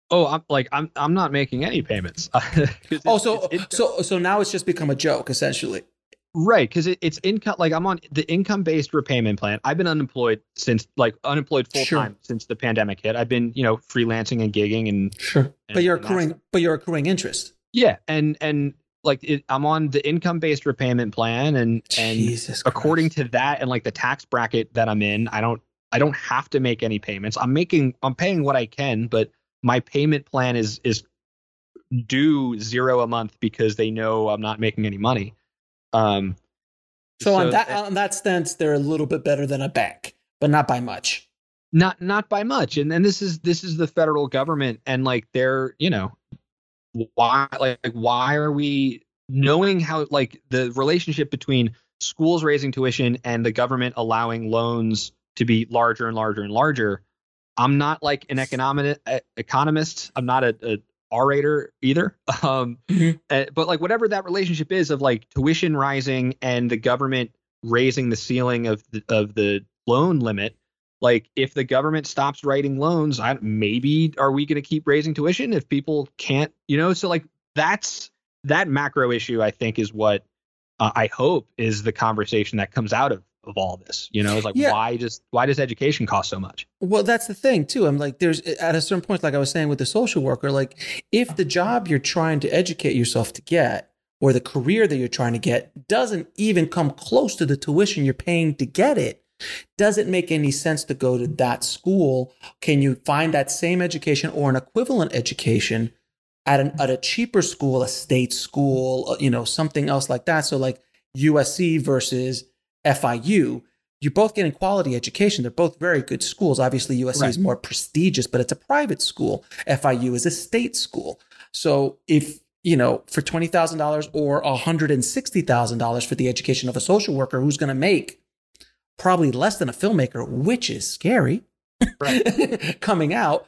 [SPEAKER 3] Oh, I'm like I'm I'm not making any payments. [laughs]
[SPEAKER 2] oh, so so so now it's just become a joke essentially.
[SPEAKER 3] Right, because it, it's income. Like I'm on the income based repayment plan. I've been unemployed since like unemployed full time sure. since the pandemic hit. I've been you know freelancing and gigging and
[SPEAKER 2] sure, and, but you're accruing but you're accruing interest.
[SPEAKER 3] Yeah, and and like it, I'm on the income based repayment plan, and and Jesus according Christ. to that and like the tax bracket that I'm in, I don't I don't have to make any payments. I'm making I'm paying what I can, but my payment plan is is due zero a month because they know I'm not making any money. Um,
[SPEAKER 2] so, so on that on that stance, they're a little bit better than a bank, but not by much.
[SPEAKER 3] Not not by much. And and this is this is the federal government, and like they're you know why like why are we knowing how like the relationship between schools raising tuition and the government allowing loans to be larger and larger and larger I'm not like an economic economist. I'm not a, a orator either. [laughs] Um, mm-hmm. uh, but like whatever that relationship is of like tuition rising and the government raising the ceiling of the, of the loan limit. Like if the government stops writing loans, I, maybe are we going to keep raising tuition if people can't, you know? So like that's that macro issue. I think is what uh, I hope is the conversation that comes out of of all this you know? It's like yeah. why just why does education cost so much?
[SPEAKER 2] Well that's the thing too. I'm like there's at a certain point like i was saying with the social worker like if the job you're trying to educate yourself to get or the career that you're trying to get doesn't even come close to the tuition you're paying to get it does it make any sense to go to that school? Can you find that same education or an equivalent education at an at a cheaper school a state school uh, you know something else like that? So like usc versus FIU, you're both getting quality education. They're both very good schools. Obviously, USC right. is more prestigious, but it's a private school. FIU is a state school. So if you know, for twenty thousand dollars or hundred and sixty thousand dollars for the education of a social worker, who's going to make probably less than a filmmaker, which is scary. Right. [laughs] coming out,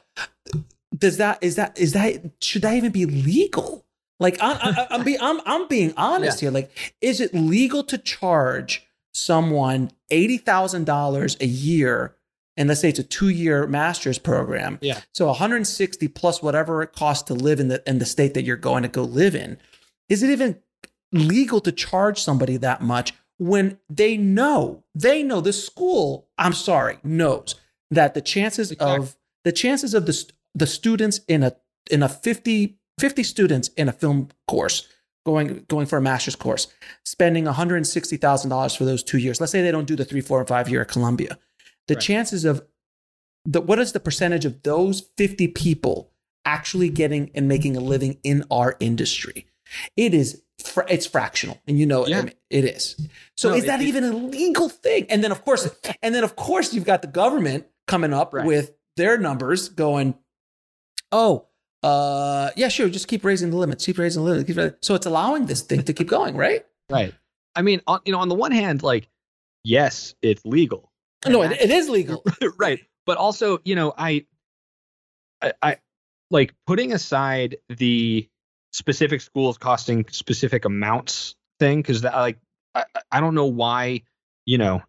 [SPEAKER 2] does that is that is that should that even be legal? Like I, am be, I'm I'm being honest yeah. here. Like, is it legal to charge? Someone $80,000 a year and let's say it's a two-year master's program.
[SPEAKER 3] Yeah.
[SPEAKER 2] So 160 plus whatever it costs to live in the in the state that you're going to go live in. Is it even legal to charge somebody that much when they know they know the school? I'm sorry, knows that the chances exactly. of the chances of the the students in a in a 50 50 students in a film course going going for a master's course, spending $160,000 for those two years. Let's say they don't do the three, four, and five year at Columbia. The right. chances of the what is the percentage of those 50 people actually getting and making a living in our industry? It is it's fractional and you know yeah. I mean, it is so no, is that it, even a legal thing and then of course and then of course you've got the government coming up right. with their numbers going oh uh, yeah, sure. Just keep raising the limits. Keep raising the limits. Keep so it's allowing this thing to keep going, right?
[SPEAKER 3] Right. I mean, on, you know, on the one hand, like, yes, it's legal.
[SPEAKER 2] No, it, it is legal. [laughs]
[SPEAKER 3] right. But also, you know, I, I, I, like putting aside the specific schools costing specific amounts thing, because that, like, I, I don't know why, you know,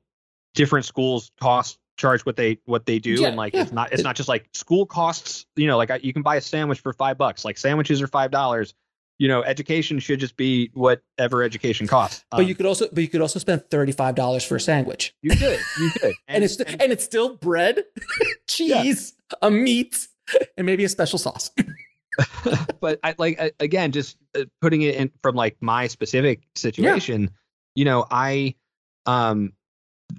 [SPEAKER 3] different schools cost charge what they what they do.
[SPEAKER 2] Yeah,
[SPEAKER 3] and like
[SPEAKER 2] yeah.
[SPEAKER 3] it's not it's not just like school costs you know like I, you can buy a sandwich for five bucks. Like sandwiches are five dollars. You know education should just be whatever education costs.
[SPEAKER 2] But
[SPEAKER 3] Um,
[SPEAKER 2] you could also but you could also spend thirty five dollars for a sandwich,
[SPEAKER 3] you could you could. [laughs]
[SPEAKER 2] And, it's and it's still bread, [laughs] cheese, a meat, and maybe a special sauce. [laughs]
[SPEAKER 3] but I like I- again, just uh, putting it in from like my specific situation, you know, I, um,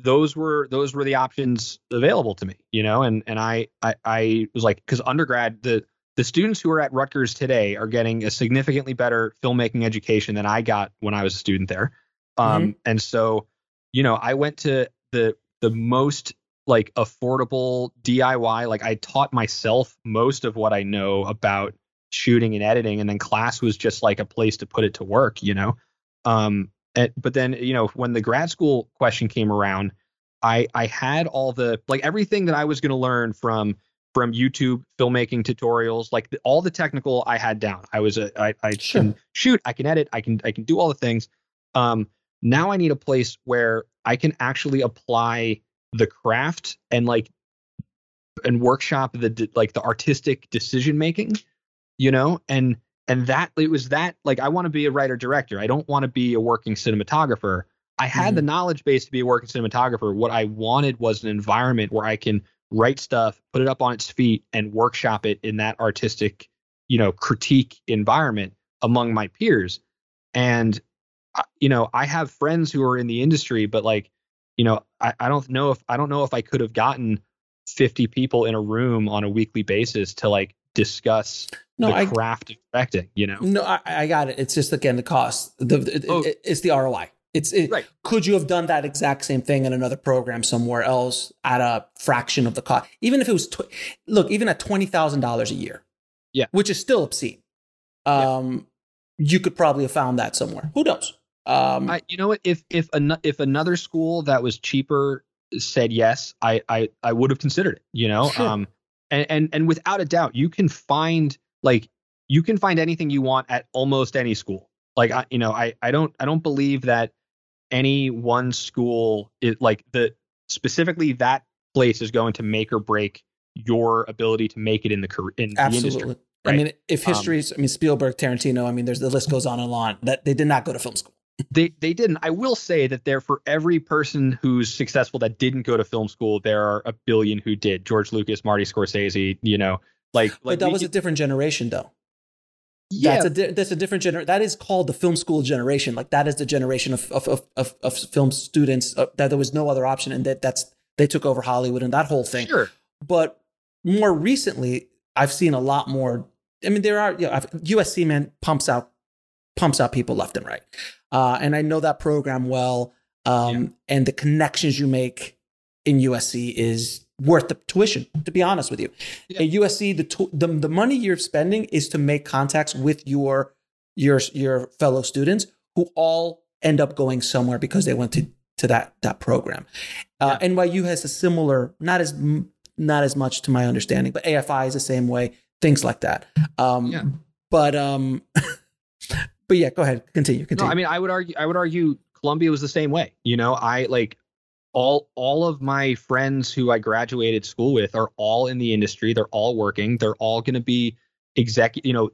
[SPEAKER 3] those were those were the options available to me, you know, and and I I, I was like, because undergrad the the students who are at Rutgers today are getting a significantly better filmmaking education than I got when I was a student there, um, and so, you know, I went to the the most like affordable DIY. Like I taught myself most of what I know about shooting and editing, and then class was just like a place to put it to work, you know. Um, and, but then you know when the grad school question came around, I I had all the like everything that I was going to learn from from YouTube filmmaking tutorials, like the, all the technical I had down. I was a I I
[SPEAKER 2] Sure.
[SPEAKER 3] can shoot, I can edit, I can I can do all the things. Um, now I need a place where I can actually apply the craft and like and workshop the like the artistic decision making you know and and that it was that like i want to be a writer director. I don't want to be a working cinematographer. I had the knowledge base to be a working cinematographer. What i wanted was an environment where i can write stuff put it up on its feet and workshop it in that artistic you know critique environment among my peers. And uh, you know i have friends who are in the industry but like you know i, I don't know if i don't know if i could have gotten 50 people in a room on a weekly basis to like discuss
[SPEAKER 2] No,
[SPEAKER 3] the
[SPEAKER 2] I
[SPEAKER 3] craft of directing you know
[SPEAKER 2] no, I, I got it. It's just again the cost. The, it-
[SPEAKER 3] Oh.
[SPEAKER 2] it- it's the ROI. It's it,
[SPEAKER 3] Right.
[SPEAKER 2] Could you have done that exact same thing in another program somewhere else at a fraction of the cost? Even if it was, tw- look, even at twenty thousand dollars a year,
[SPEAKER 3] Yeah.
[SPEAKER 2] which is still obscene.
[SPEAKER 3] Yeah.
[SPEAKER 2] Um, you could probably have found that somewhere. Who knows? Um,
[SPEAKER 3] I, you know what if if an, if another school that was cheaper said yes i i i would have considered it you know
[SPEAKER 2] Sure.
[SPEAKER 3] um and, and and without a doubt you can find like you can find anything you want at almost any school like i you know i i don't i don't believe that any one school is like the specifically that place is going to make or break your ability to make it in the career in the industry
[SPEAKER 2] absolutely. I mean, if
[SPEAKER 3] Um,
[SPEAKER 2] history's, I mean, Spielberg, Tarantino. I mean, there's the list goes on and on. That they did not go to film school.
[SPEAKER 3] They they didn't i will say that there for every person who's successful that didn't go to film school there are a billion who did george lucas marty scorsese you know like
[SPEAKER 2] But
[SPEAKER 3] like
[SPEAKER 2] that was a different generation, though.
[SPEAKER 3] yeah
[SPEAKER 2] That's a di- that's a different gener. That is called the film school generation. Like that is the generation of of of, of, of film students uh, that there was no other option, and that that's they took over Hollywood and that whole thing.
[SPEAKER 3] sure
[SPEAKER 2] But more recently, I've seen a lot more. I mean, there are you know, I've- USC man pumps out pumps out people left and right, uh, and I know that program well. Um, And the connections you make in USC is worth the tuition. To be honest with you,
[SPEAKER 3] Yeah.
[SPEAKER 2] at USC, the, the the money you're spending is to make contacts with your your your fellow students who all end up going somewhere because they went to to that that program. Uh, NYU has a similar, not as not as much to my understanding, but AFI is the same way. Things like that. Um,
[SPEAKER 3] Yeah.
[SPEAKER 2] But um, [laughs] but yeah, go ahead, continue.
[SPEAKER 3] no
[SPEAKER 2] Continue.
[SPEAKER 3] i mean i would argue i would argue columbia was the same way you know? I like all all of my friends who i graduated school with are all in the industry. They're all working. They're all going to be executive you know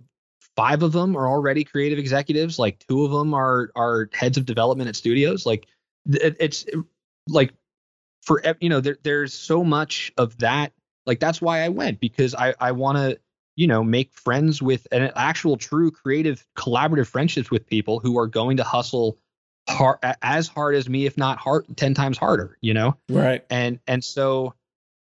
[SPEAKER 3] five of them are already creative executives. Like two of them are are heads of development at studios. Like it, it's like for you know there, there's so much of that. Like that's why i went because i i want to you know make friends with an actual true creative collaborative friendships with people who are going to hustle hard as hard as me if not hard 10 times harder you know
[SPEAKER 2] right.
[SPEAKER 3] and and so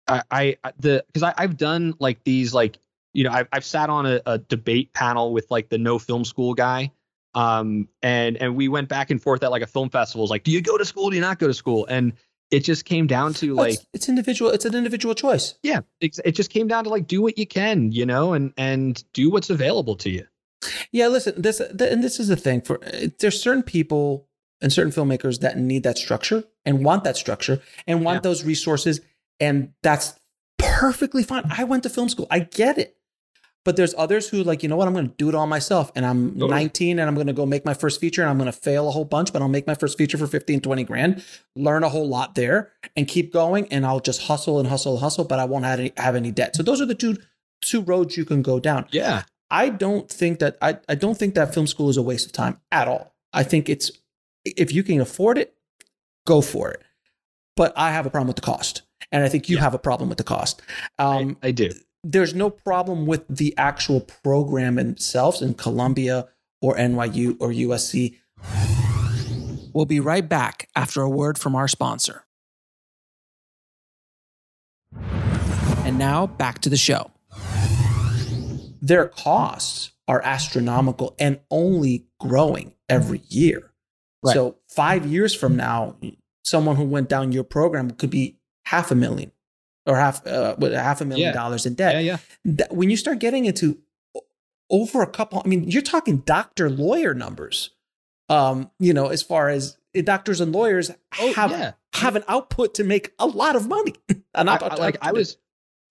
[SPEAKER 3] I, I the because I I've done like these like you know I've I've sat on a, a debate panel with like the no film school guy, um and and we went back and forth at like a film festival. It's like, do you go to school? Do you not go to school? And it just came down to
[SPEAKER 2] Well,
[SPEAKER 3] like
[SPEAKER 2] it's, it's individual. It's an individual choice.
[SPEAKER 3] yeah, it, it just came down to like do what you can, you know, and and do what's available to you.
[SPEAKER 2] Yeah, listen, this th- and this is the thing for uh, there's certain people and certain filmmakers that need that structure and want that structure and want
[SPEAKER 3] Yeah.
[SPEAKER 2] those resources and that's perfectly fine. I went to film school. I get it. But there's others who like, you know what, I'm going to do it all myself. And I'm
[SPEAKER 3] Totally.
[SPEAKER 2] 19 and I'm going to go make my first feature and I'm going to fail a whole bunch, but I'll make my first feature for 15, 20 grand, learn a whole lot there and keep going. And I'll just hustle and hustle and hustle, but I won't have any, have any debt. So those are the two, two roads you can go down.
[SPEAKER 3] Yeah.
[SPEAKER 2] I don't think that I, I don't think that film school is a waste of time at all. I think it's if you can afford it, go for it. But I have a problem with the cost, and I think you
[SPEAKER 3] Yeah.
[SPEAKER 2] have a problem with the cost. Um,
[SPEAKER 3] I, I do.
[SPEAKER 2] There's no problem with the actual program itself in Columbia or NYU or USC. We'll be right back after a word from our sponsor. And now back to the show. Their costs are astronomical and only growing every year.
[SPEAKER 3] Right.
[SPEAKER 2] So, five years from now, someone who went down your program could be half a million or half uh, with half a million
[SPEAKER 3] Yeah.
[SPEAKER 2] dollars in debt
[SPEAKER 3] Yeah, yeah.
[SPEAKER 2] that when you start getting into over a couple i mean you're talking doctor lawyer numbers um you know as far as uh, doctors and lawyers
[SPEAKER 3] Oh,
[SPEAKER 2] have
[SPEAKER 3] yeah.
[SPEAKER 2] have an output to make a lot of money [laughs]
[SPEAKER 3] I, I- like I was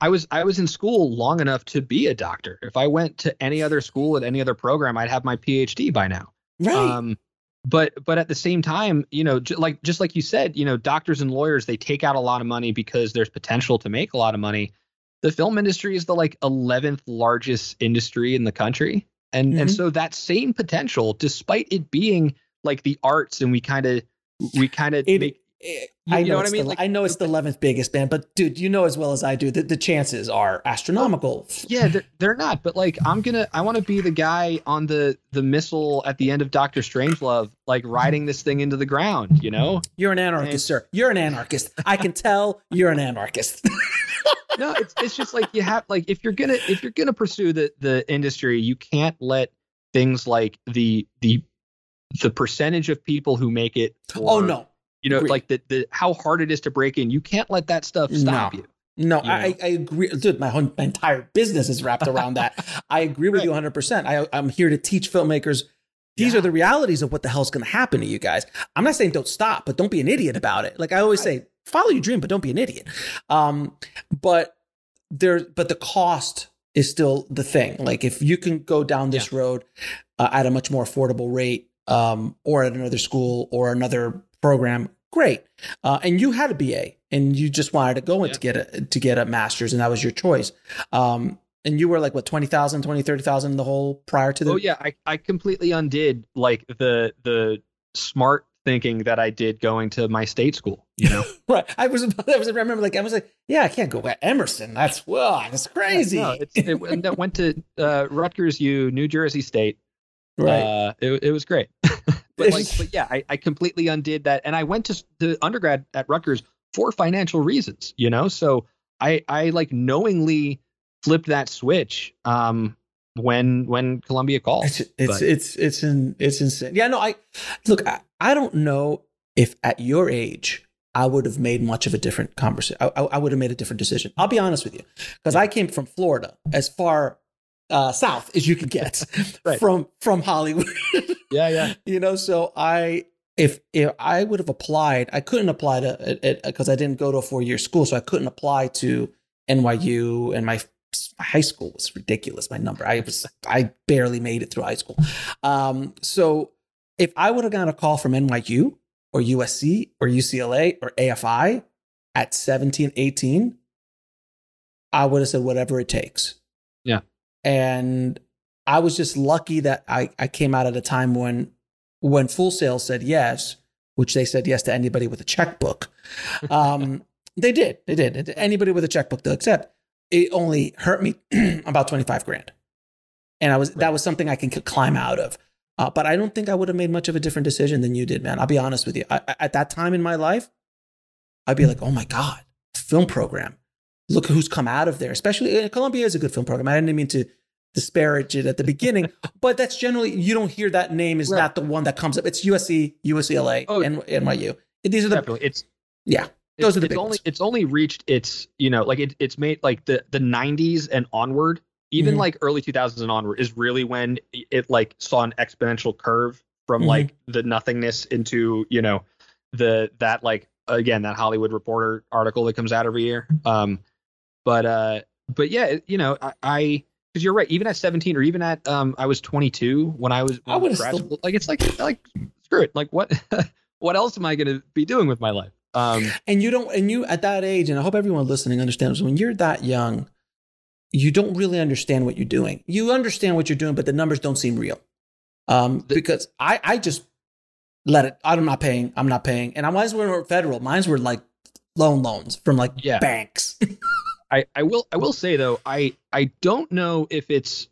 [SPEAKER 3] I was I was in school long enough to be a doctor. If I went to any other school at any other program, I'd have my PhD by now.
[SPEAKER 2] right
[SPEAKER 3] Um, but but at the same time, you know, j- like just like you said, you know, doctors and lawyers they take out a lot of money because there's potential to make a lot of money. The film industry is the like 11th largest industry in the country, and and
[SPEAKER 2] Mhm.
[SPEAKER 3] so that same potential, despite it being like the arts, and we kind of we kind of make You-
[SPEAKER 2] I know,
[SPEAKER 3] know what
[SPEAKER 2] it's
[SPEAKER 3] I mean?
[SPEAKER 2] The,
[SPEAKER 3] Like-
[SPEAKER 2] I know it's the eleventh biggest band, but dude, you know as well as I do that the chances are astronomical.
[SPEAKER 3] yeah they're, they're not but like i'm gonna i want to be the guy on the the missile at the end of dr strangelove like riding this thing into the ground you know
[SPEAKER 2] You're an anarchist, sir. You're an anarchist. I can tell you're an anarchist. [laughs]
[SPEAKER 3] no it's it's just like you have like if you're gonna if you're gonna pursue the the industry you can't let things like the the the percentage of people who make it
[SPEAKER 2] oh no,
[SPEAKER 3] you know
[SPEAKER 2] agreed.
[SPEAKER 3] like the the how hard it is to break in you can't let that stuff stop
[SPEAKER 2] No.
[SPEAKER 3] you
[SPEAKER 2] No,
[SPEAKER 3] you
[SPEAKER 2] I,
[SPEAKER 3] know?
[SPEAKER 2] I agree. Dude, my whole my entire business is wrapped around that. [laughs] I agree with you 100%. I, I'm here to teach filmmakers. These
[SPEAKER 3] Yeah.
[SPEAKER 2] are the realities of what the hell's going to happen to you guys. I'm not saying don't stop, but don't be an idiot about it. Like I always say, follow your dream, but don't be an idiot. Um, but there, but the cost is still the thing. Like if you can go down this road uh, at a much more affordable rate, um, or at another school or another program, great. Uh, and you had a BA and you just wanted to go in
[SPEAKER 3] Yeah.
[SPEAKER 2] to get a to get a master's and that was your choice. Um, and you were like what 20,000, 20, 30,000 the whole prior to the
[SPEAKER 3] oh yeah I, I completely undid like the the smart thinking that i did going to my state school you know [laughs]
[SPEAKER 2] right. I was I was I remember like I was like yeah, I can't go at Emerson. That's wow, that's crazy.
[SPEAKER 3] No, it's, it went- that went to uh, Rutgers U, New Jersey State.
[SPEAKER 2] right.
[SPEAKER 3] Uh, it, it was great. [laughs] but like, [laughs] but yeah, I, I completely undid that, and I went to the undergrad at Rutgers for financial reasons. You know, so I I like knowingly flipped that switch um, when when Columbia called.
[SPEAKER 2] It's it's
[SPEAKER 3] But-
[SPEAKER 2] it's it's in, it's insane. Yeah, no, I look. I, I don't know if at your age I would have made much of a different conversation. I, I, I would have made a different decision. I'll be honest with you, because I came from Florida, as far uh, south as you can get [laughs]
[SPEAKER 3] Right.
[SPEAKER 2] from from Hollywood. [laughs]
[SPEAKER 3] yeah, yeah,
[SPEAKER 2] you know, so I if if I would have applied, I couldn't apply to because I didn't go to a four year school, so I couldn't apply to NYU, and my my high school was ridiculous. My number, I was I barely made it through high school. Um, so if I would have gotten a call from NYU or USC or UCLA or AFI at 17, 18, I would have said whatever it takes. And I was just lucky that I, I came out at a time when when Full Sail said yes, which they said yes to anybody with a checkbook. [laughs] Um, they did. They did. Anybody with a checkbook they'll accept. It only hurt me [clears throat] about 25 grand. And I was that was something I can climb out of. Uh, but I don't think I would have made much of a different decision than you did, man. I'll be honest with you. I, I- at that time in my life, I'd be like, oh my God, film program. Look who's come out of there. Especially uh, Columbia is a good film program. I didn't mean to disparage it at the beginning, [laughs] but that's generally, you don't hear that name is
[SPEAKER 3] Right.
[SPEAKER 2] not the one that comes up. It's USC, UCLA,
[SPEAKER 3] Oh,
[SPEAKER 2] and NYU. These are the,
[SPEAKER 3] definitely. It's
[SPEAKER 2] yeah, those are the
[SPEAKER 3] it's
[SPEAKER 2] big
[SPEAKER 3] only
[SPEAKER 2] ones.
[SPEAKER 3] it's only reached its you know like it, it's made like the the 90s and onward even
[SPEAKER 2] Mhm.
[SPEAKER 3] like early 2000s and onward is really when it like saw an exponential curve from
[SPEAKER 2] Mhm.
[SPEAKER 3] like the nothingness into you know the that like again that hollywood reporter article that comes out every year um but uh but yeah you know i, because you're right. Even at 17 or even at um, I was 22 when I was
[SPEAKER 2] I would've still-
[SPEAKER 3] like it's like like screw it. Like what [laughs] what else am I gonna be doing with my life? Um,
[SPEAKER 2] and you don't and you at that age and i hope everyone listening understands when you're that young you don't really understand what you're doing you understand what you're doing but the numbers don't seem real um
[SPEAKER 3] The-
[SPEAKER 2] because i i just let it i'm not paying i'm not paying and i mine's were federal mine's were like loan loans from like
[SPEAKER 3] Yeah.
[SPEAKER 2] banks [laughs]
[SPEAKER 3] I, I will I will say though I I don't know if it's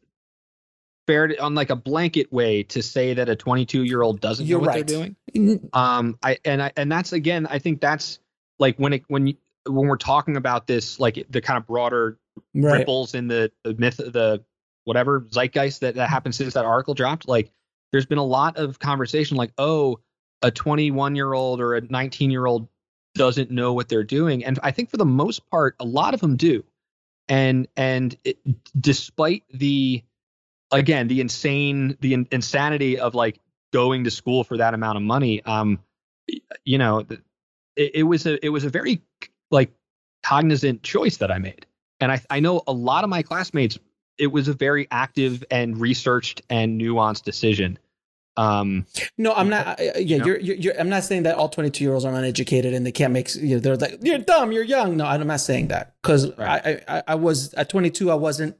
[SPEAKER 3] fair to, on like a blanket way to say that a 22 year old doesn't
[SPEAKER 2] You're
[SPEAKER 3] know what
[SPEAKER 2] right.
[SPEAKER 3] they're doing. Um, I and I and that's again I think that's like when it when you, when we're talking about this like the kind of broader
[SPEAKER 2] right
[SPEAKER 3] ripples in the, the myth the whatever zeitgeist that, that happened since that article dropped like there's been a lot of conversation like oh a 21 year old or a 19 year old doesn't know what they're doing. And i think for the most part a lot of them do. And and it, despite the again the insane the in, insanity of like going to school for that amount of money um you know it, it was a it was a very like cognizant choice that i made. And I, I know a lot of my classmates it was a very active and researched and nuanced decision um
[SPEAKER 2] no i'm not I- yeah you're, you're, you're i'm not saying that all 22 year olds are uneducated and they can't make you know, they're like you're dumb you're young no i'm not saying that because
[SPEAKER 3] Right.
[SPEAKER 2] I, I i was at 22 i wasn't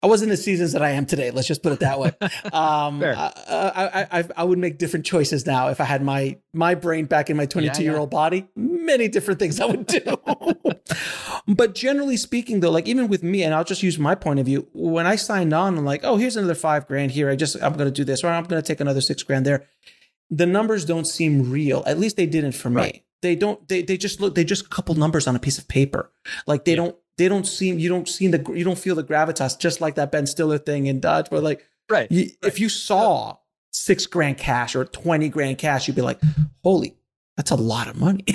[SPEAKER 2] I wasn't the seasons that I am today. Let's just put it that way. [laughs] Um, I, I, I, I would make different choices now if I had my my brain back in my 22 year old body. Many different things I would do. [laughs] but generally speaking, though, like even with me, and I'll just use my point of view. When I signed on, I'm like, oh, here's another five grand here. I just I'm going to do this, or I'm going to take another six grand there. The numbers don't seem real. At least they didn't for me. They don't. They they just look. They just a couple numbers on a piece of paper. Like they
[SPEAKER 3] Yeah.
[SPEAKER 2] don't. They don't seem. You don't see the. You don't feel the gravitas. Just like that Ben Stiller thing in Dodge, but like
[SPEAKER 3] right
[SPEAKER 2] you, if you saw six grand cash or 20 grand cash, you'd be like, holy, that's a lot of money. [laughs]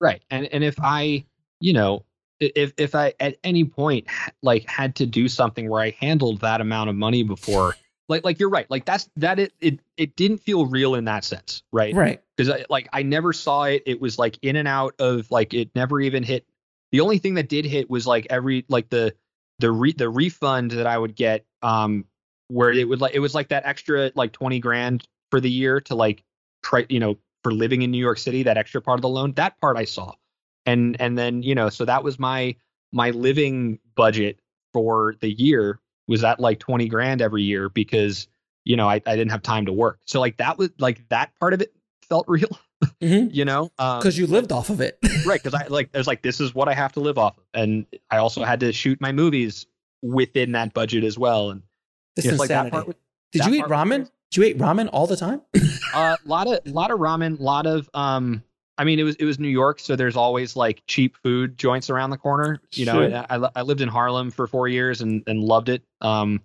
[SPEAKER 3] right and and if i you know if if i at any point like had to do something where i handled that amount of money before like like you're right like that's that it it, it didn't feel real in that sense right
[SPEAKER 2] right.
[SPEAKER 3] because I like I never saw it. It was like in and out of like it never even hit. The only thing that did hit was like every like the the re, the refund that I would get um where it would like it was like that extra like 20 grand for the year to like try you know for living in New York City that extra part of the loan that part I saw. And and then you know so that was my my living budget for the year was at like 20 grand every year because you know I, I didn't have time to work. So like that was like that part of it felt [laughs] real
[SPEAKER 2] Because
[SPEAKER 3] you know um,
[SPEAKER 2] you lived off of it. [laughs]
[SPEAKER 3] right because i like there's like this is what i have to live off of and i also had to shoot my movies within that budget as well and
[SPEAKER 2] It's
[SPEAKER 3] it's like that part was-
[SPEAKER 2] Did
[SPEAKER 3] that
[SPEAKER 2] you eat
[SPEAKER 3] was-
[SPEAKER 2] ramen? Did you eat ramen all the time?
[SPEAKER 3] a [laughs] uh, lot of lot of ramen a lot of um i mean it was it was new york so there's always like cheap food joints around the corner you know
[SPEAKER 2] Sure.
[SPEAKER 3] I, I lived in harlem for four years and and loved it um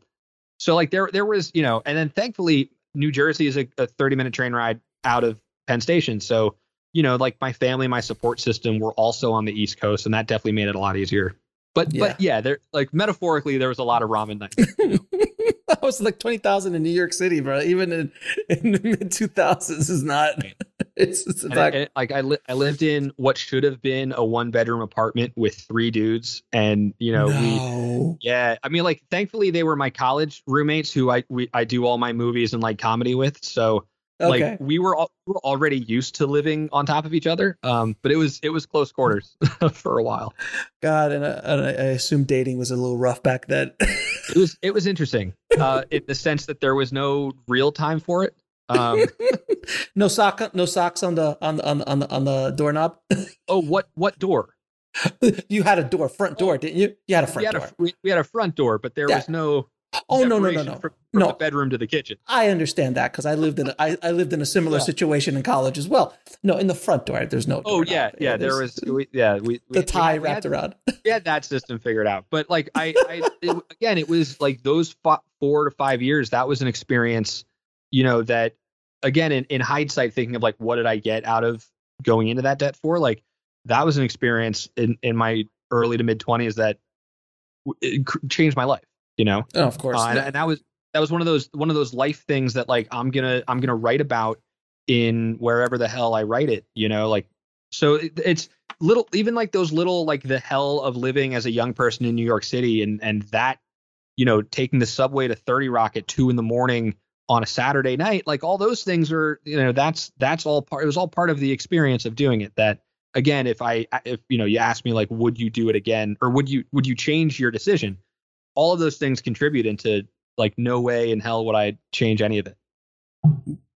[SPEAKER 3] so like there there was you know and then thankfully new jersey is a, a 30 minute train ride out of penn station. So you know like my family my support system were also on the east coast and that definitely made it a lot easier. But but yeah. there like metaphorically there was a lot of ramen nights [laughs]
[SPEAKER 2] that was like 20,000 in New York City, bro. Even in, in the mid 2000s is not. [laughs] It's, it's
[SPEAKER 3] And
[SPEAKER 2] like,
[SPEAKER 3] I, and, like I, li- I lived in what should have been a one bedroom apartment with three dudes, and you know we yeah. I mean like thankfully they were my college roommates who I we I do all my movies and like comedy with, so
[SPEAKER 2] Okay.
[SPEAKER 3] like we were all, we were already used to living on top of each other, um but it was it was close quarters [laughs] for a while.
[SPEAKER 2] God, and I, and I I assume dating was a little rough back then. [laughs]
[SPEAKER 3] It was it was interesting uh in the sense that there was no real time for it. Um [laughs]
[SPEAKER 2] no sock, no socks on the on the on the on the, on the doorknob.
[SPEAKER 3] oh what what door?
[SPEAKER 2] you had a door, front door, didn't you? You had a front
[SPEAKER 3] we had
[SPEAKER 2] door.
[SPEAKER 3] a we, we had a front door, but there
[SPEAKER 2] Yeah.
[SPEAKER 3] was no
[SPEAKER 2] oh no no no no
[SPEAKER 3] from, from
[SPEAKER 2] no!
[SPEAKER 3] the bedroom to the kitchen.
[SPEAKER 2] I understand that because I lived in a, I, I lived in a similar
[SPEAKER 3] Yeah.
[SPEAKER 2] situation in college as well. No, in the front door, there's no.
[SPEAKER 3] Oh
[SPEAKER 2] doorknob.
[SPEAKER 3] yeah, yeah. There was, we, yeah, we
[SPEAKER 2] the
[SPEAKER 3] we,
[SPEAKER 2] tie
[SPEAKER 3] we had,
[SPEAKER 2] wrapped around. [laughs]
[SPEAKER 3] We had that system figured out, but like I, I it, again, it was like those fo- four to five years. That was an experience, you know. That again, in, in hindsight, thinking of like what did I get out of going into that debt for? Like that was an experience in in my early to mid twenties that it cr- changed my life. You know,
[SPEAKER 2] Oh, of course.
[SPEAKER 3] uh, and, and that was that was one of those one of those life things that like I'm gonna I'm gonna write about in wherever the hell I write it. You know, like So it, it's little, even like those little, like the hell of living as a young person in New York City, and and that, you know, taking the subway to Thirty Rock at two in the morning on a Saturday night, like all those things are, you know, that's that's all part. It was all part of the experience of doing it. That again, if I, if you know, you ask me like, would you do it again, or would you would you change your decision? All of those things contribute into like no way in hell would I change any of it.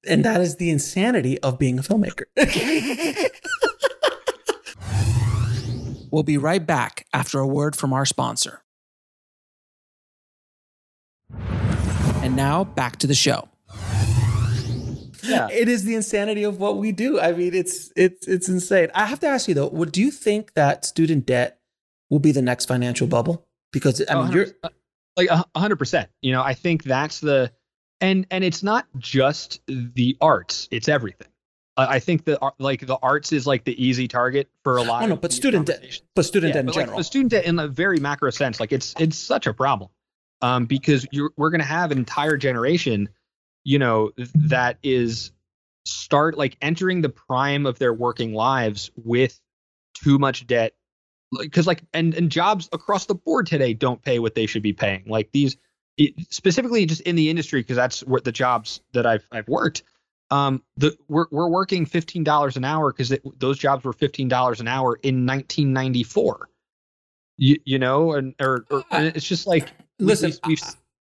[SPEAKER 2] And that is the insanity of being a filmmaker. [laughs]
[SPEAKER 4] we'll be right back after a word from our sponsor. And now back to the show.
[SPEAKER 2] Yeah. It is the insanity of what we do. I mean, it's it's it's insane. I have to ask you though, would do you think that student debt will be the next financial bubble? Because I mean, you're
[SPEAKER 3] like a hundred percent. You know, I think that's the and and it's not just the arts; it's everything. I think that like the arts is like the easy target for a lot.
[SPEAKER 2] Oh, no, but student debt, but student yeah, debt in general.
[SPEAKER 3] Like student debt in a very macro sense, like it's it's such a problem um, because you're we're going to have an entire generation, you know, that is start like entering the prime of their working lives with too much debt because like and and jobs across the board today don't pay what they should be paying. Like these it, specifically just in the industry because that's what the jobs that I've I've worked um the we're we're working $15 an hour because those jobs were $15 an hour in 1994 you, you know and or, or it's just like
[SPEAKER 2] listen we,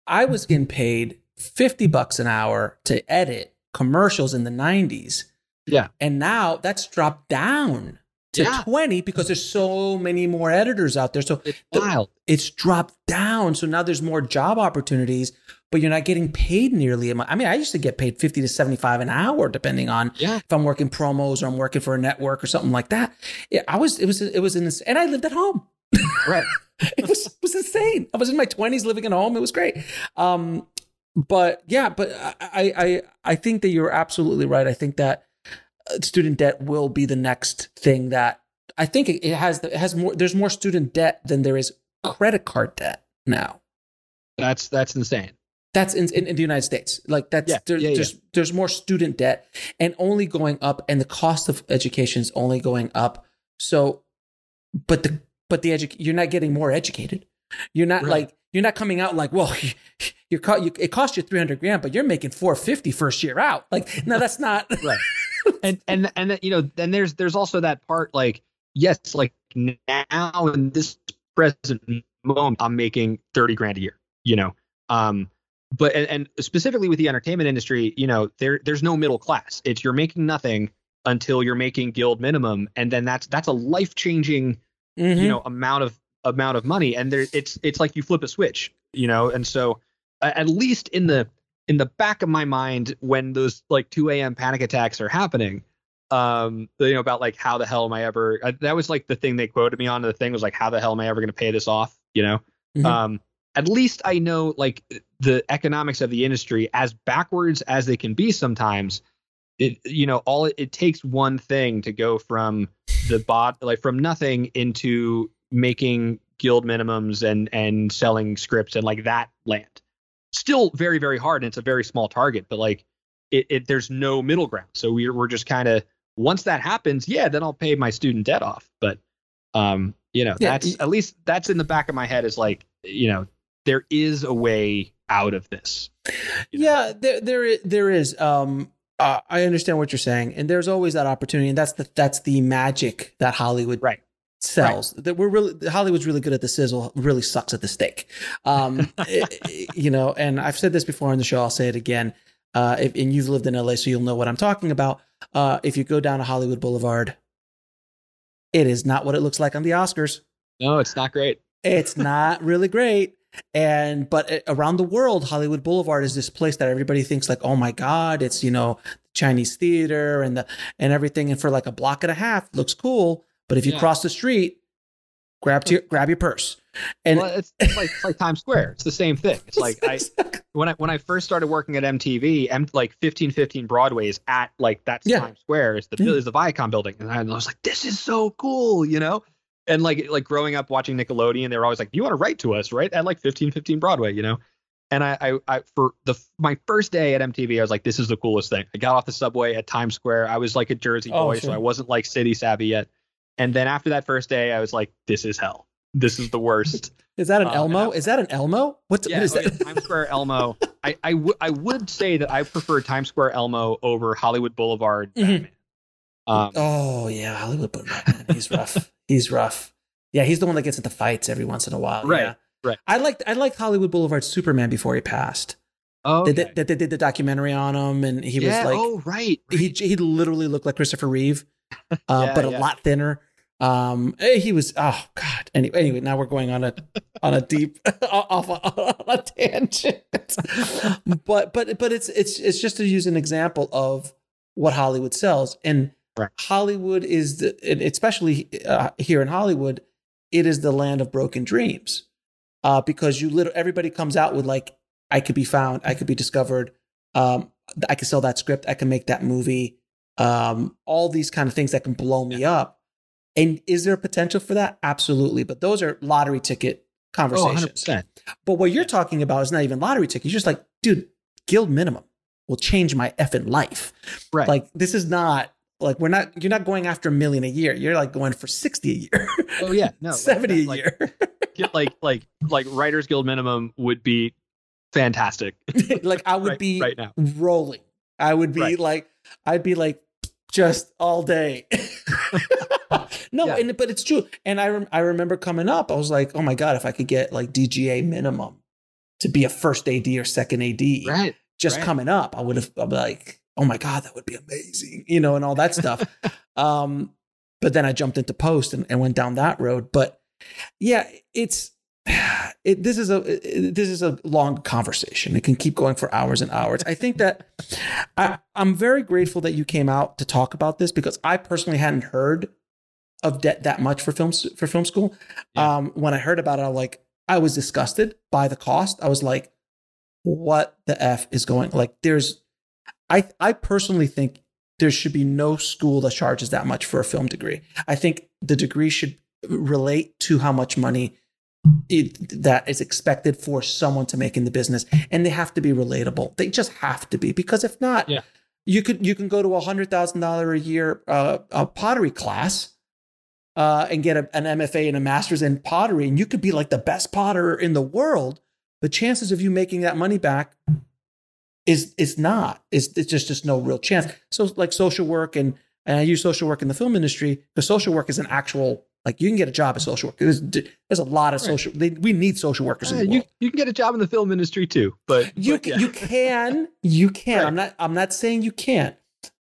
[SPEAKER 2] I was getting paid 50 bucks an hour to edit commercials in the 90s
[SPEAKER 3] yeah.
[SPEAKER 2] And now that's dropped down to yeah. 20 because there's so many more editors out there. So
[SPEAKER 3] it's wild.
[SPEAKER 2] It's dropped down. So now there's more job opportunities, but you're not getting paid nearly. I mean, I used to get paid 50 to 75 an hour, depending on
[SPEAKER 3] yeah.
[SPEAKER 2] if I'm working promos or I'm working for a network or something like that. I was, it was, it was in this, and I lived at home.
[SPEAKER 3] Right. [laughs]
[SPEAKER 2] it was, it was insane. I was in my 20s living at home. It was great. Um, but yeah, but I, I, I think that you're absolutely right. I think that student debt will be the next thing that I think it has it has more there's more student debt than there is credit card debt now.
[SPEAKER 3] That's that's insane.
[SPEAKER 2] That's in, in, in the United States. Like that's yeah, there, yeah, there's yeah. there's more student debt and only going up, and the cost of education is only going up. So, but the but the edu- you're not getting more educated. You're not right. like you're not coming out like well [laughs] you're co- you, it cost you 300 grand but you're making 450 first year out like no that's not
[SPEAKER 3] right [laughs] [laughs] and and and you know then there's there's also that part like yes like now in this present moment i'm making 30 grand a year you know? Um but and, and specifically with the entertainment industry you know there there's no middle class. It's you're making nothing until you're making guild minimum and then that's that's a life changing mm-hmm. you know amount of amount of money. And there it's it's like you flip a switch you know? And so at least in the in the back of my mind when those like 2 a.m panic attacks are happening um you know about like how the hell am i ever uh, that was like the thing they quoted me on the thing was like how the hell am i ever going to pay this off you know mm-hmm. um at least i know like the economics of the industry as backwards as they can be sometimes it you know all it, it takes one thing to go from the bot like from nothing into making guild minimums and and selling scripts and like that land. Still very very hard and it's a very small target, but like it, it there's no middle ground. So we're we're just kind of once that happens, yeah, then I'll pay my student debt off. But um, you know, yeah, that's at least that's in the back of my head is like, you know, there is a way out of this.
[SPEAKER 2] You know? Yeah, there there there is. Um, uh, I understand what you're saying, and there's always that opportunity, and that's the that's the magic that Hollywood
[SPEAKER 3] right
[SPEAKER 2] sells right. that we're really Hollywood's really good at the sizzle, really sucks at the steak. Um, [laughs] you know, and I've said this before on the show. I'll say it again. Uh, if, and you've lived in LA, so you'll know what I'm talking about. Uh, if you go down to Hollywood Boulevard, it is not what it looks like on the Oscars.
[SPEAKER 3] No, it's not great.
[SPEAKER 2] It's [laughs] not really great. And but uh, around the world, Hollywood Boulevard is this place that everybody thinks like, oh my god, it's you know Chinese theater and the and everything. And for like a block and a half, looks cool. But if you yeah. cross the street, grab your grab your purse. And
[SPEAKER 3] well, it's, it's, like it's like Times Square. It's the same thing. It's like I [laughs] when I when I first started working at MTV, M, like fifteen fifteen Broadway is at like that's yeah. Times Square is the is the Viacom building, and I was like, this is so cool, you know. And like like growing up watching Nickelodeon, they were always like, "You want to write to us, right?" At like fifteen fifteen Broadway, you know. And I, I, I, for the my first day at MTV, I was like, this is the coolest thing. I got off the subway at Times Square. I was like a Jersey
[SPEAKER 2] Oh,
[SPEAKER 3] boy,
[SPEAKER 2] sure.
[SPEAKER 3] so I wasn't like city savvy yet. And then after that first day, I was like, this is hell. This is the worst. [laughs]
[SPEAKER 2] Is that an Elmo? Is that an Elmo? What's
[SPEAKER 3] yeah,
[SPEAKER 2] what is
[SPEAKER 3] oh, yeah,
[SPEAKER 2] that?
[SPEAKER 3] Times Square Elmo. I, I, w- I would say that I prefer Times Square Elmo over Hollywood Boulevard
[SPEAKER 2] Mhm.
[SPEAKER 3] Batman. Um,
[SPEAKER 2] Oh yeah, Hollywood Boulevard. He's rough. He's rough. Yeah, he's the one that gets into fights every once in a while.
[SPEAKER 3] Right,
[SPEAKER 2] yeah.
[SPEAKER 3] right.
[SPEAKER 2] I liked I liked Hollywood Boulevard Superman before he passed.
[SPEAKER 3] oh,
[SPEAKER 2] They, did, they did the documentary on him, and he
[SPEAKER 3] yeah,
[SPEAKER 2] was like
[SPEAKER 3] oh, right. right.
[SPEAKER 2] he he literally looked like Christopher Reeve, uh,
[SPEAKER 3] Yeah,
[SPEAKER 2] but a
[SPEAKER 3] yeah.
[SPEAKER 2] lot thinner. Um, eh, he was oh god. Anyway, anyway, now we're going on a on a deep [laughs] off a, [laughs] on a tangent. but but but it's it's it's just to use an example of what Hollywood sells, and
[SPEAKER 3] Right.
[SPEAKER 2] Hollywood is the especially uh, here in Hollywood, it is the land of broken dreams, uh, because you literally everybody comes out with like I could be found, I could be discovered, um, I could sell that script, I can make that movie, um, all these kind of things that can blow me up. And is there a potential for that? Absolutely. But those are lottery ticket
[SPEAKER 3] Oh,
[SPEAKER 2] conversations.
[SPEAKER 3] 100%.
[SPEAKER 2] but what you're talking about is not even lottery ticket. You're just like, dude, guild minimum will change my effing life.
[SPEAKER 3] Right.
[SPEAKER 2] Like this is not like we're not you're not going after a million a year. You're like going for 60 a year.
[SPEAKER 3] oh yeah, [laughs] no, like
[SPEAKER 2] 70 a
[SPEAKER 3] that, like,
[SPEAKER 2] year.
[SPEAKER 3] like like like Writers Guild minimum would be fantastic [laughs]
[SPEAKER 2] like I would
[SPEAKER 3] right,
[SPEAKER 2] be
[SPEAKER 3] right now.
[SPEAKER 2] rolling. I would be
[SPEAKER 3] Right.
[SPEAKER 2] like, I'd be like, just all day. [laughs] no,
[SPEAKER 3] Yeah.
[SPEAKER 2] and but it's true. And I rem- I remember coming up, I was like, oh my god, if I could get like DGA minimum to be a first AD or second AD,
[SPEAKER 3] Right.
[SPEAKER 2] just
[SPEAKER 3] right.
[SPEAKER 2] coming up, I would have be like, oh my god, that would be amazing, you know, and all that stuff. [laughs] um, but then I jumped into post and, and went down that road. But yeah, it's [sighs] it, this is a it- this is a long conversation. It can keep going for hours and hours. I think that [laughs] I, I'm very grateful that you came out to talk about this because I personally hadn't heard of debt that much for films for film school.
[SPEAKER 3] Yeah.
[SPEAKER 2] Um, when I heard about it, I like I was disgusted by the cost. I was like, what the f is going? Like, there's I I personally think there should be no school that charges that much for a film degree. I think the degree should relate to how much money it, that is expected for someone to make in the business, and they have to be relatable. They just have to be because if not,
[SPEAKER 3] Yeah.
[SPEAKER 2] you could you can go to a hundred thousand dollar a year uh, a pottery class. Uh, and get a, an MFA and a master's in pottery, and you could be like the best potter in the world. The chances of you making that money back is is not. It's, it's just just no real chance. So like social work and and I use social work in the film industry because social work is an actual like you can get a job as social work. There's, there's a lot of
[SPEAKER 3] Right.
[SPEAKER 2] social. They, we need social workers in
[SPEAKER 3] Uh, you you can get a job in the film industry too, but
[SPEAKER 2] You
[SPEAKER 3] but,
[SPEAKER 2] can,
[SPEAKER 3] yeah.
[SPEAKER 2] you can you can.
[SPEAKER 3] Right.
[SPEAKER 2] I'm not I'm not saying you can't.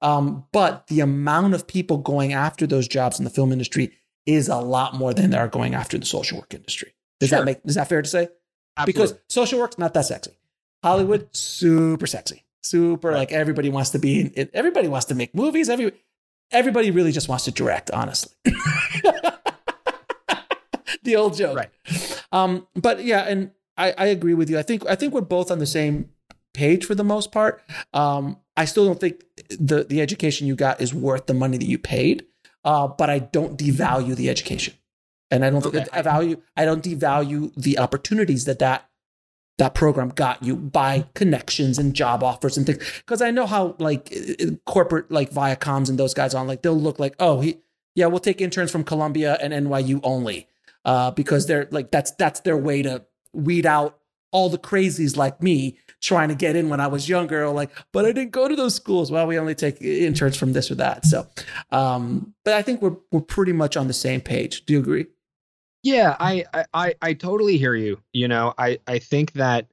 [SPEAKER 2] Um, but the amount of people going after those jobs in the film industry is a lot more than there are going after the social work industry. Does
[SPEAKER 3] Sure.
[SPEAKER 2] that make is that fair to say?
[SPEAKER 3] Absolutely.
[SPEAKER 2] because social work's not that sexy. Hollywood, super sexy, super
[SPEAKER 3] Right.
[SPEAKER 2] like everybody wants to be. In, everybody wants to make movies. Every everybody really just wants to direct. Honestly, [laughs] [laughs] the old joke.
[SPEAKER 3] Right.
[SPEAKER 2] Um, but yeah, and I, I agree with you. I think I think we're both on the same page for the most part. Um, I still don't think the the education you got is worth the money that you paid. Uh, but I don't devalue the education, and I don't think I value. I don't devalue the opportunities that that that program got you by connections and job offers and things. Because I know how like corporate like Viacoms and those guys on like they'll look like oh he yeah we'll take interns from Columbia and NYU only uh, because they're like that's that's their way to weed out all the crazies like me trying to get in when I was younger or like but I didn't go to those schools well we only take interns from this or that so um but I think we're we're pretty much on the same page do you agree
[SPEAKER 3] Yeah, I, I- I, totally hear you. You know, I, I think that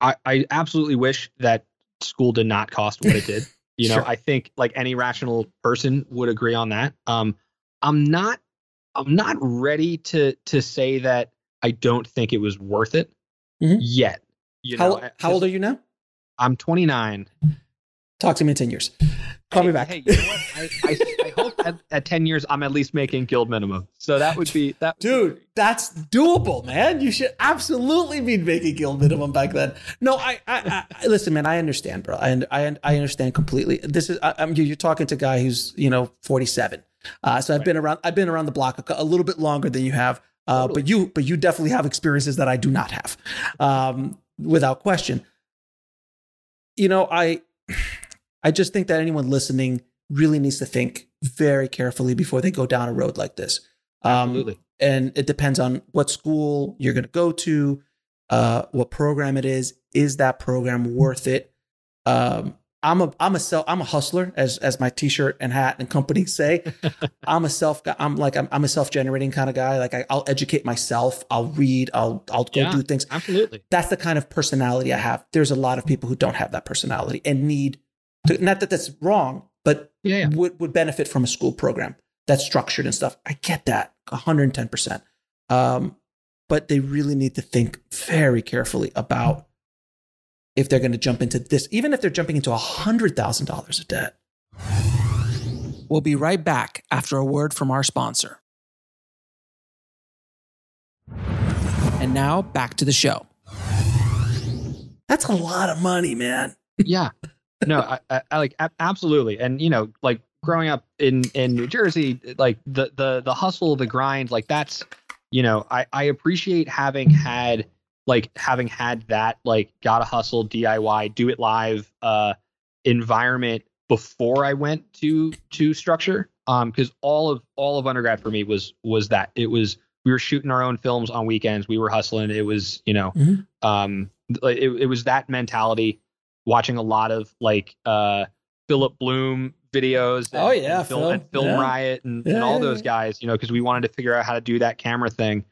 [SPEAKER 3] I, I absolutely wish that school did not cost what it did. [laughs] You know,
[SPEAKER 2] Sure.
[SPEAKER 3] I think like any rational person would agree on that. Um, I'm not, I'm not ready to to say that I don't think it was worth it
[SPEAKER 2] Mhm.
[SPEAKER 3] yet. You
[SPEAKER 2] how,
[SPEAKER 3] know,
[SPEAKER 2] how old are you now
[SPEAKER 3] I'm 29.
[SPEAKER 2] talk to me in 10 years call
[SPEAKER 3] hey,
[SPEAKER 2] me back
[SPEAKER 3] Hey, you know what? I, I, I hope at, at 10 years I'm at least making guild minimum. So that would be that.
[SPEAKER 2] Dude, that's doable, man. You should absolutely be making guild minimum back then. No, I, I, I listen, man. I understand, bro. I, I, I understand completely. This is, I, I'm, you're talking to a guy who's, you know, 47. Uh, so I've been around, I've been around the block a, a little bit longer than you have. Uh, but you, but you definitely have experiences that I do not have. Um, without question. You know, I I just think that anyone listening really needs to think very carefully before they go down a road like this. Um,
[SPEAKER 3] Absolutely.
[SPEAKER 2] and it depends on what school you're going to go to, uh, what program it is. Is that program worth it? Um, I'm a I'm a self I'm a hustler as as my t-shirt and hat and company say. [laughs] I'm a self I'm like I'm, I'm a self-generating kind of guy. Like I, will educate myself. I'll read. I'll I'll go
[SPEAKER 3] Yeah.
[SPEAKER 2] do things.
[SPEAKER 3] Absolutely.
[SPEAKER 2] That's the kind of personality I have. There's a lot of people who don't have that personality and need to, not that that's wrong, but
[SPEAKER 3] Yeah, yeah.
[SPEAKER 2] would would benefit from a school program that's structured and stuff. I get that 110%. Um, but they really need to think very carefully about if they're going to jump into this, even if they're jumping into $100,000 of debt. We'll be right back after a word from our sponsor. And now back to the show. That's a lot of money, man. [laughs]
[SPEAKER 3] yeah no I, I, I like a- absolutely and you know like growing up in in new jersey like the the the hustle the grind like that's you know i i appreciate having had like having had that like gotta hustle diy do it live uh environment before i went to to structure um because all of all of undergrad for me was was that it was we were shooting our own films on weekends we were hustling it was you know
[SPEAKER 2] Mhm.
[SPEAKER 3] um like, it, it was that mentality watching a lot of like uh philip bloom videos and,
[SPEAKER 2] Oh, yeah,
[SPEAKER 3] and film,
[SPEAKER 2] Phil.
[SPEAKER 3] and film
[SPEAKER 2] Yeah.
[SPEAKER 3] riot and,
[SPEAKER 2] Yeah,
[SPEAKER 3] and all
[SPEAKER 2] yeah,
[SPEAKER 3] those guys you know because we wanted to figure out how to do that camera thing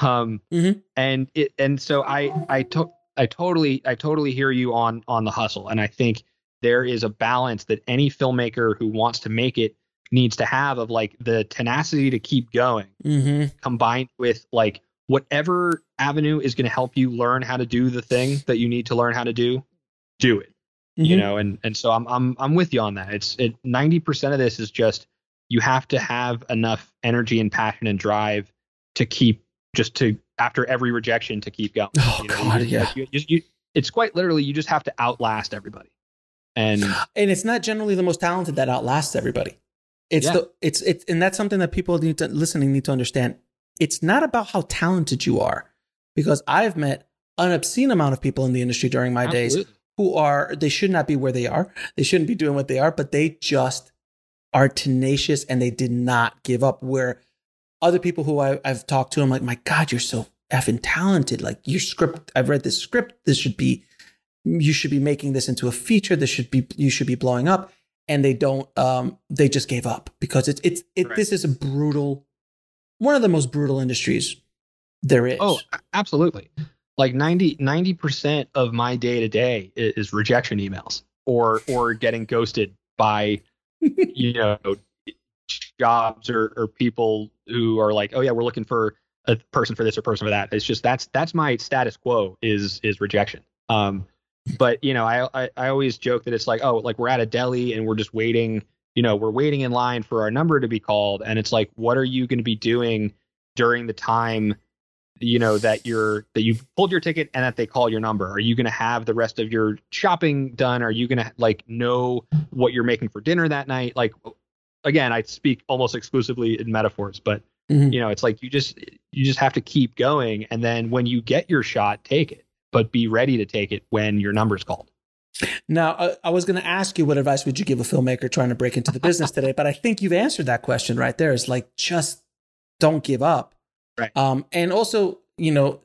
[SPEAKER 3] um
[SPEAKER 2] Mhm.
[SPEAKER 3] and it and so i i took i totally i totally hear you on on the hustle and i think there is a balance that any filmmaker who wants to make it needs to have of like the tenacity to keep going
[SPEAKER 2] Mm-hmm.
[SPEAKER 3] combined with like whatever avenue is going to help you learn how to do the thing that you need to learn how to do do it you
[SPEAKER 2] Mhm.
[SPEAKER 3] know and and so i'm i'm i'm with you on that it's it 90% of this is just you have to have enough energy and passion and drive to keep just to after every rejection to keep going
[SPEAKER 2] Oh,
[SPEAKER 3] you know,
[SPEAKER 2] God,
[SPEAKER 3] you,
[SPEAKER 2] yeah.
[SPEAKER 3] you, you, you, it's quite literally you just have to outlast everybody and
[SPEAKER 2] and it's not generally the most talented that outlasts everybody. It's
[SPEAKER 3] Yeah.
[SPEAKER 2] the it's it's and that's something that people need to listening need to understand. It's not about how talented you are, because I've met an obscene amount of people in the industry during my days who are they should not be where they are. They shouldn't be doing what they are, but they just are tenacious and they did not give up. Where other people who I, I've talked to, I'm like, my God, you're so effing talented. Like your script, I've read this script. This should be, you should be making this into a feature. This should be, you should be blowing up. And they don't, um, they just gave up because it's, it's, it,
[SPEAKER 3] Right.
[SPEAKER 2] this is a brutal, one of the most brutal industries there is.
[SPEAKER 3] Oh, absolutely. Like 90, 90 percent of my day to day is rejection emails or or getting ghosted by [laughs] you know jobs or or people who are like, oh yeah, we're looking for a person for this or person for that. It's just that's that's my status quo is is rejection. Um, but you know, I, I I always joke that it's like, oh, like we're at a deli and we're just waiting. You know, we're waiting in line for our number to be called, and it's like, what are you going to be doing during the time? you know that you're that you've pulled your ticket and that they call your number are you going to have the rest of your shopping done are you going to like know what you're making for dinner that night like again i speak almost exclusively in metaphors but
[SPEAKER 2] Mhm.
[SPEAKER 3] you know it's like you just you just have to keep going and then when you get your shot take it but be ready to take it when your number's called
[SPEAKER 2] Now, uh, I was going to ask you what advice would you give a filmmaker trying to break into the business [laughs] today, but I think you've answered that question right there. Is like just don't give up.
[SPEAKER 3] Right.
[SPEAKER 2] Um, and also, you know,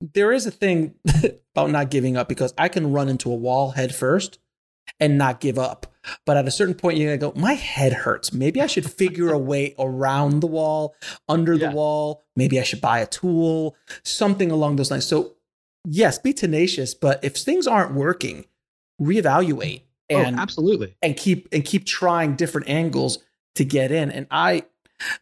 [SPEAKER 2] there is a thing [laughs] about not giving up because I can run into a wall head first and not give up. But at a certain point, you're gonna go, my head hurts. Maybe I should figure a way around the wall, under
[SPEAKER 3] Yeah.
[SPEAKER 2] the wall. Maybe I should buy a tool, something along those lines. So, yes, be tenacious. But if things aren't working, reevaluate oh, and
[SPEAKER 3] oh absolutely
[SPEAKER 2] and keep and keep trying different angles to get in. And I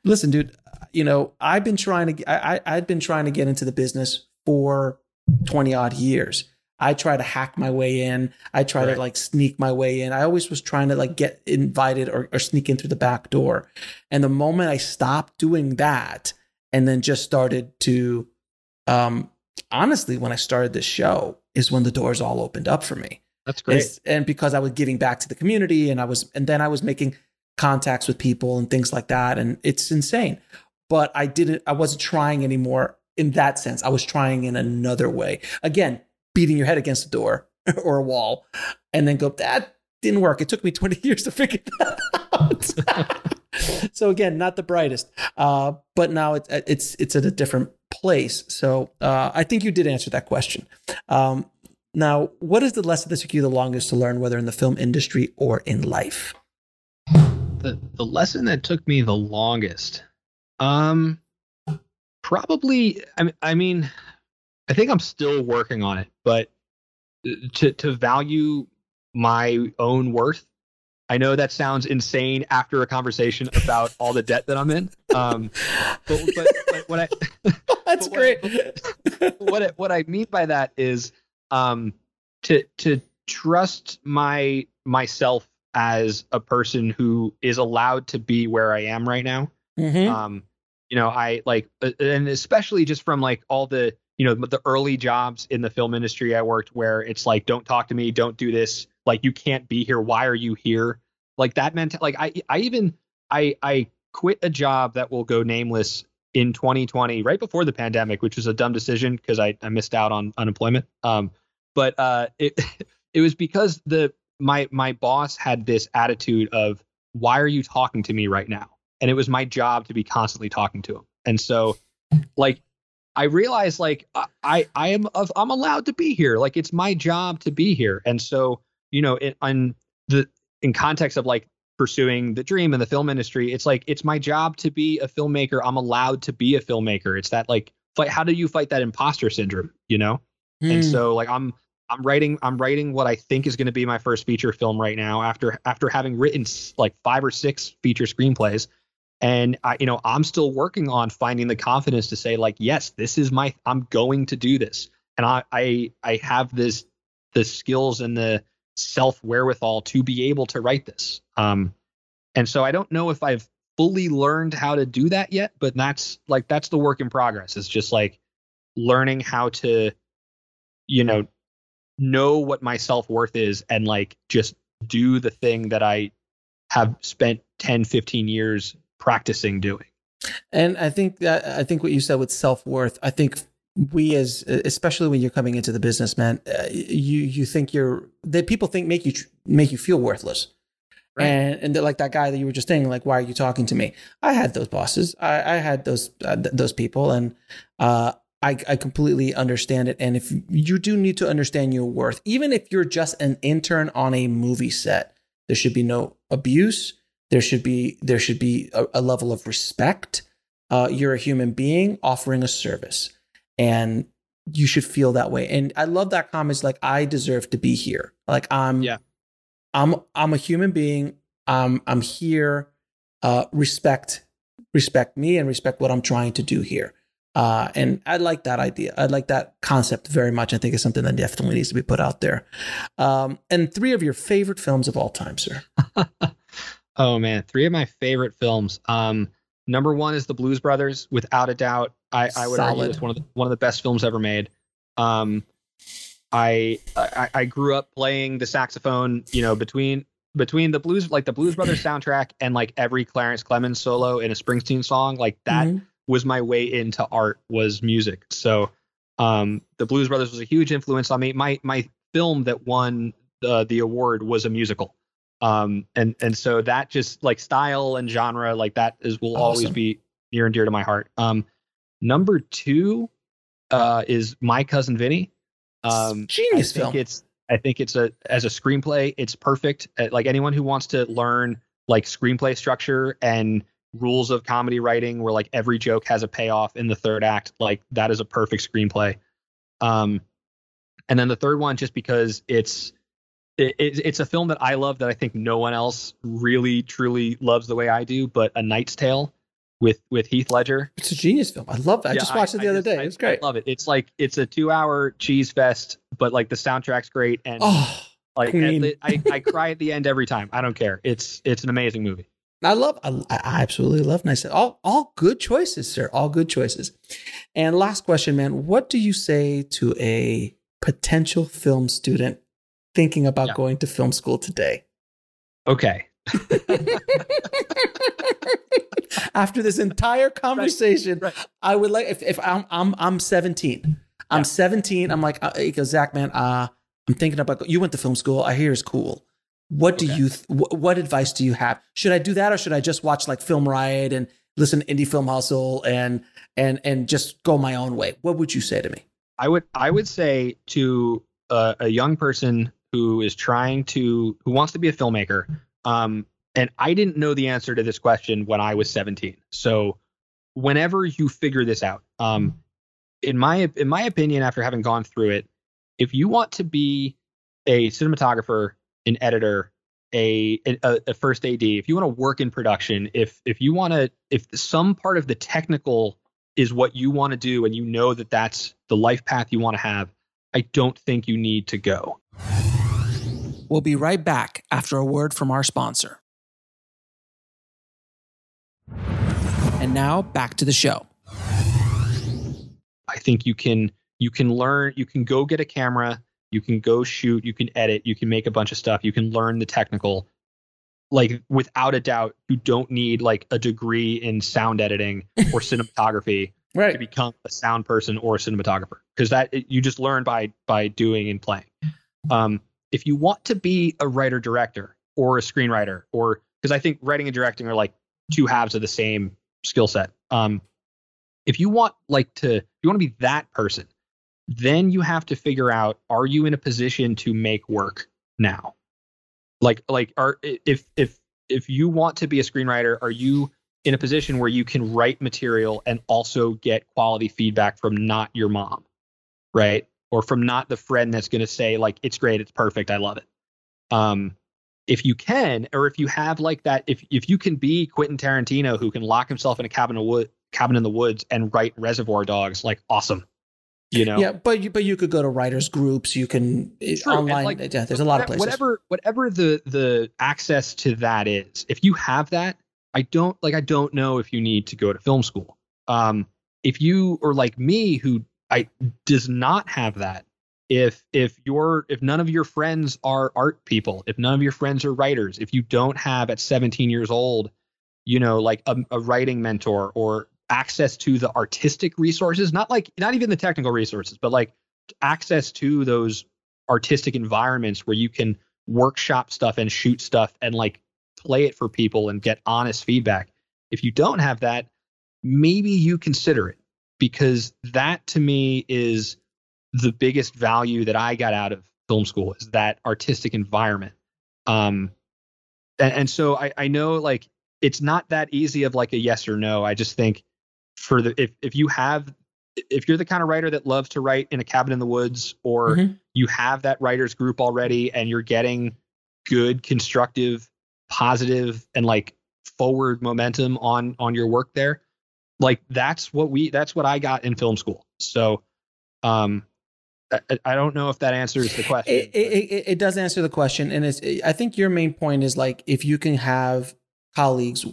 [SPEAKER 2] listen, dude. You know, I've been trying to. I, I I'd been trying to get into the business for twenty odd years. I try to hack my way in. I try
[SPEAKER 3] Right.
[SPEAKER 2] to like sneak my way in. I always was trying to like get invited or, or sneak in through the back door. And the moment I stopped doing that and then just started to, um, honestly, when I started this show is when the doors all opened up for me.
[SPEAKER 3] that's great
[SPEAKER 2] It's- and because I was giving back to the community and I was, and then I was making contacts with people and things like that. And it's insane. But I didn't, I wasn't trying anymore in that sense. I was trying in another way. Again, beating your head against a door [laughs] or a wall, and then go, that didn't work. It took me [laughs] 20 years to figure that out. [laughs] so again, not the brightest, uh, but now it's it's it's at a different place. So uh, I think you did answer that question. Um, now, what is the lesson that took you the longest to learn, whether in the film industry or in life?
[SPEAKER 3] The the lesson that took me the longest, um, probably. I I mean, I think I'm still working on it, but to to value my own worth. I know that sounds insane after a conversation about all the debt that I'm in. Um, but, but, but what I [laughs]
[SPEAKER 2] that's great.
[SPEAKER 3] What, what I, what I mean by that is um, to to trust my myself as a person who is allowed to be where I am right now.
[SPEAKER 2] Mhm.
[SPEAKER 3] Um, you know, I like, uh, and especially just from like all the you know the early jobs in the film industry I worked, where it's like, don't talk to me, don't do this, like you can't be here. Why are you here? Like that meant like I I even I I quit a job that will go nameless in 2020 right before the pandemic which was a dumb decision because I, I missed out on unemployment um but uh it [laughs] it was because the my my boss had this attitude of why are you talking to me right now and it was my job to be constantly talking to him and so like i realized like i i am of i'm allowed to be here. Like it's my job to be here. And so you know in, in the in context of like pursuing the dream in the film industry it's like it's my job to be a filmmaker. I'm allowed to be a filmmaker. It's that like fight how do you fight that imposter syndrome you know? And
[SPEAKER 2] Mm.
[SPEAKER 3] so like i'm i'm writing i'm writing what i think is going to be my first feature film right now after after having written like five or six feature screenplays and i you know i'm still working on finding the confidence to say like yes this is my i'm going to do this. And i i i have this the skills and the self wherewithal to be able to write this. Um and so i don't know if i've fully learned how to do that yet but that's like that's the work in progress. It's just like learning how to you know know what my self-worth is and like just do the thing that i have spent 10 15 years practicing doing
[SPEAKER 2] And I think that I think what you said with self worth. I think we as especially when you're coming into the business, man, uh, you you think you're that people think make you make you feel worthless.
[SPEAKER 3] Right.
[SPEAKER 2] And and they're like that guy that you were just saying, like, why are you talking to me? I had those bosses. I, I had those uh, th- those people, and uh, I I completely understand it. And if you do need to understand your worth, even if you're just an intern on a movie set, there should be no abuse. There should be there should be a, a level of respect. Uh, you're a human being offering a service, and you should feel that way. And I love that comment. It's like I deserve to be here. Like I'm
[SPEAKER 3] Yeah.
[SPEAKER 2] I'm I'm a human being. I'm I'm here. Uh, respect respect me and respect what I'm trying to do here. Uh, and I like that idea. I like that concept very much. I think it's something that definitely needs to be put out there. Um, and three of your favorite films of all time, sir. [laughs]
[SPEAKER 3] oh man three of my favorite films um number one is the blues brothers without a doubt i i would argue
[SPEAKER 2] Solid.
[SPEAKER 3] it's one of the one of the best films ever made um I, I i grew up playing the saxophone you know between between the blues like the blues brothers [clears throat] soundtrack and like every clarence clemons solo in a springsteen song like that
[SPEAKER 2] Mhm.
[SPEAKER 3] was my way into art was music. So um, the Blues Brothers was a huge influence on me. My my film that won the the award was a musical. Um, and and so that just like style and genre like that is will always be near and dear to my heart. Um, number two uh, is My Cousin Vinny. Um,
[SPEAKER 2] Genius
[SPEAKER 3] I think
[SPEAKER 2] film.
[SPEAKER 3] it's I think it's a as a screenplay, it's perfect. Uh, Like anyone who wants to learn like screenplay structure and rules of comedy writing, where like every joke has a payoff in the third act, like that is a perfect screenplay. Um, and then the third one, just because it's it, it, it's a film that I love that I think no one else really truly loves the way I do, but A Knight's Tale with with Heath Ledger.
[SPEAKER 2] It's a genius film. I love that. I just watched it the
[SPEAKER 3] I
[SPEAKER 2] other
[SPEAKER 3] just-
[SPEAKER 2] day.
[SPEAKER 3] I-
[SPEAKER 2] It was great.
[SPEAKER 3] I love it. It's like it's a two hour cheese fest, but like the soundtrack's great and
[SPEAKER 2] oh,
[SPEAKER 3] like the- I, I cry at the end every time. I don't care. It's it's an amazing movie.
[SPEAKER 2] I love. I, I absolutely love Nice. All all good choices, sir. All good choices. And last question, man. What do you say to a potential film student thinking about
[SPEAKER 3] Yeah.
[SPEAKER 2] going to film school today?
[SPEAKER 3] Okay. [laughs]
[SPEAKER 2] After this entire conversation,
[SPEAKER 3] right.
[SPEAKER 2] I would like if, if I'm I'm I'm 17. I'm 17. I'm like, uh, he goes, Zack, man, uh, I'm thinking about. You went to film school. I hear it's cool. What do
[SPEAKER 3] Okay.
[SPEAKER 2] you? Th- wh- what advice do you have? Should I do that, or should I just watch like Film Riot and listen to Indie Film Hustle and and and just go my own way? What would you say to me?
[SPEAKER 3] I would I would say to a young person who is trying to who wants to be a filmmaker, um, and I didn't know the answer to this question when I was 17. So whenever you figure this out, um, in my in my opinion, after having gone through it, if you want to be a cinematographer, an editor, a a, a first AD, if you want to work in production, if if you want to, if some part of the technical is what you want to do and you know that that's the life path you want to have, I don't think you need to go.
[SPEAKER 4] We'll be right back after a word from our sponsor. And now back to the show.
[SPEAKER 3] I think you can you can learn, you can go get a camera, you can go shoot, you can edit, you can make a bunch of stuff, you can learn the technical. Like without a doubt, you don't need like a degree in sound editing [laughs] or cinematography to become a sound person or a cinematographer because that you just learn by by doing and playing um if you want to be a writer director or a screenwriter or because i think writing and directing are like two halves of the same skill set um if you want like to if you want to be that person then you have to figure out are you in a position to make work now like like are if if if you want to be a screenwriter are you in a position where you can write material and also get quality feedback from not your mom, right? Or from not the friend that's going to say like it's great, it's perfect, I love it. Um, if you can, or if you have like that, if if you can be Quentin Tarantino who can lock himself in a cabin of wood, cabin in the woods and write Reservoir Dogs, like awesome, you know.
[SPEAKER 2] Yeah, but you but you could go to writers groups. You can eh,
[SPEAKER 3] True,
[SPEAKER 2] online.
[SPEAKER 3] like,
[SPEAKER 2] yeah, there's a lot of places.
[SPEAKER 3] Whatever, whatever the the access to that is, if you have that, I don't like. I don't know if you need to go to film school. Um, if you or like me, who I does not have that. If if your if none of your friends are art people, if none of your friends are writers, if you don't have at 17 years old, you know, like a, a writing mentor or access to the artistic resources, not like not even the technical resources, but like access to those artistic environments where you can workshop stuff and shoot stuff and like play it for people and get honest feedback. If you don't have that, maybe you consider it because that to me is the biggest value that I got out of film school is that artistic environment. Um, and, and so I, I know like it's not that easy of like a yes or no. I just think for the if if you have if you're the kind of writer that loves to write in a cabin in the woods or
[SPEAKER 2] Mhm.
[SPEAKER 3] you have that writers group already and you're getting good constructive positive and like forward momentum on on your work there like that's what we that's what i got in film school so um i, I don't know if that answers the question
[SPEAKER 2] It, it, it, does answer the question, and it's. I think your main point is like if you can have colleagues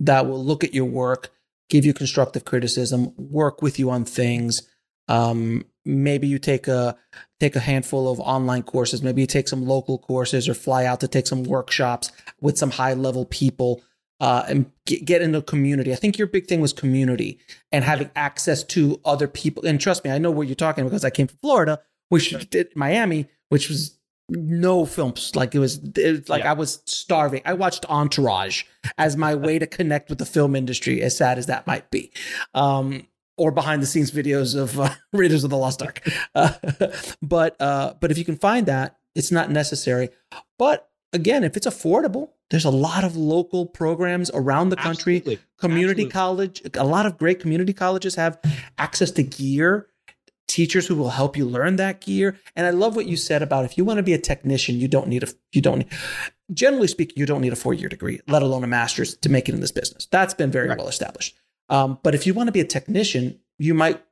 [SPEAKER 2] that will look at your work, give you constructive criticism, work with you on things. Um, maybe you take a take a handful of online courses. Maybe you take some local courses or fly out to take some workshops with some high level people. Uh, and get, get into community. I think your big thing was community and having access to other people. And trust me, I know what you're talking because I came from Florida, which did Miami, which was no films. Like it was, it was like
[SPEAKER 3] Yeah.
[SPEAKER 2] I was starving. I watched Entourage as my way to connect with the film industry, as sad as that might be. Um, or behind the scenes videos of uh, [laughs] Raiders of the Lost Ark. Uh, [laughs] but uh, but if you can find that, it's not necessary. But again, if it's affordable, there's a lot of local programs around the country
[SPEAKER 3] Absolutely.
[SPEAKER 2] community
[SPEAKER 3] Absolutely.
[SPEAKER 2] college a lot of great community colleges have access to gear teachers who will help you learn that gear and i love what you said about if you want to be a technician you don't need a you don't need, generally speaking you don't need a four-year degree let alone a master's to make it in this business that's been very
[SPEAKER 3] Right.
[SPEAKER 2] well established um, but if you want to be a technician you might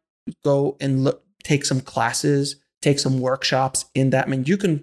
[SPEAKER 2] go and look, take some classes take some workshops in that i mean you can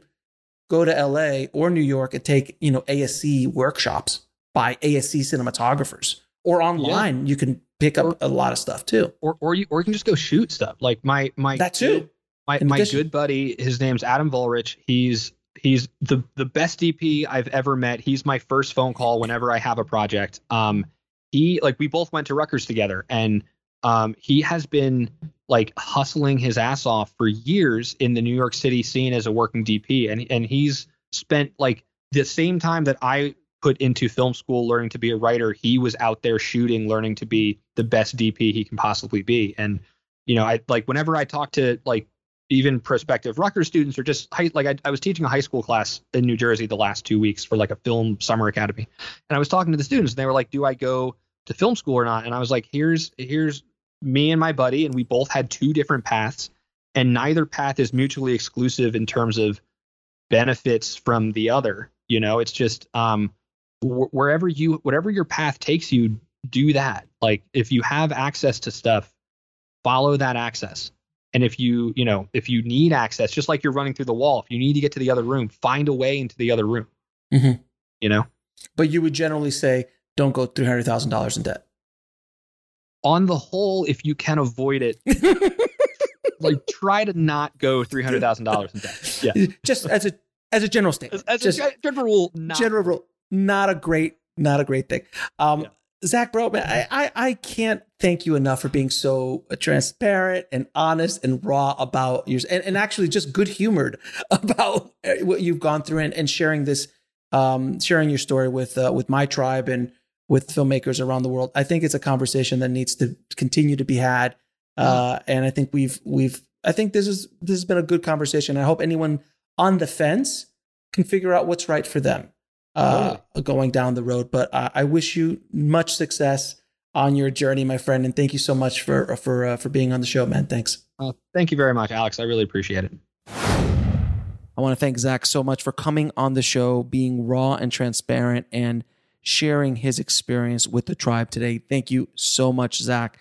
[SPEAKER 2] go to la or new york and take you know asc workshops by asc cinematographers. Or online you can pick up
[SPEAKER 3] Or-
[SPEAKER 2] a lot of stuff too.
[SPEAKER 3] Or or you or you can just go shoot stuff. Like my my
[SPEAKER 2] that too.
[SPEAKER 3] my my good buddy his name's adam volrich. He's he's the the best dp i've ever met. He's my first phone call whenever i have a project. Um he like we both went to Rutgers together and um he has been like hustling his ass off for years in the New York City scene as a working DP, and and he's spent like the same time that I put into film school learning to be a writer, he was out there shooting, learning to be the best DP he can possibly be. And you know, I like whenever I talk to like even prospective Rutgers students or just high, like I, I was teaching a high school class in New Jersey the last two weeks for like a film summer academy, and I was talking to the students and they were like, "Do I go to film school or not?" And I was like, "Here's here's me and my buddy, and we both had two different paths, and neither path is mutually exclusive in terms of benefits from the other. You know, it's just um, wh- wherever you whatever your path takes you, do that. Like if you have access to stuff, follow that access and if you, you know, if you need access, just like you're running through the wall, if you need to get to the other room, find a way into the other room.
[SPEAKER 2] Mm-hmm.
[SPEAKER 3] You know.
[SPEAKER 2] But you would generally say, don't go three hundred thousand dollars in debt.
[SPEAKER 3] On the whole, if you can avoid it, [laughs] like try to not go three hundred thousand dollars in debt. Yeah.
[SPEAKER 2] Just as a as a general statement.
[SPEAKER 3] As,
[SPEAKER 2] as
[SPEAKER 3] a general rule, not
[SPEAKER 2] general rule, not a great, not a great thing. Um, yeah. Zack, Broman, I, I, I can't thank you enough for being so transparent and honest and raw about yours and, and actually just good humored [laughs] about what you've gone through and, and sharing this, um, sharing your story with, uh, with my tribe and with filmmakers around the world. I think it's a conversation that needs to continue to be had. Uh, and I think we've, we've, I think this is, this has been a good conversation. I hope anyone on the fence can figure out what's right for them uh, going down the road. But uh, I wish you much success on your journey, my friend, and thank you so much for for uh, for being on the show, man. Thanks.
[SPEAKER 3] thank you very much, Alex. I really appreciate it.
[SPEAKER 4] I want to thank Zack so much for coming on the show, being raw and transparent, and sharing his experience with the tribe today. Thank you so much, Zack.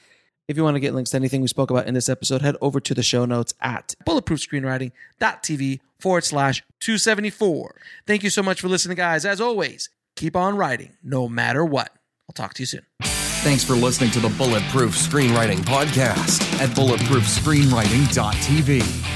[SPEAKER 4] If you want to get links to anything we spoke about in this episode, head over to the show notes at bulletproofscreenwriting.tv forward slash 274. Thank you so much for listening, guys. As always, keep on writing no matter what. I'll talk to you soon.
[SPEAKER 1] Thanks for listening to the Bulletproof Screenwriting Podcast at bulletproofscreenwriting.tv.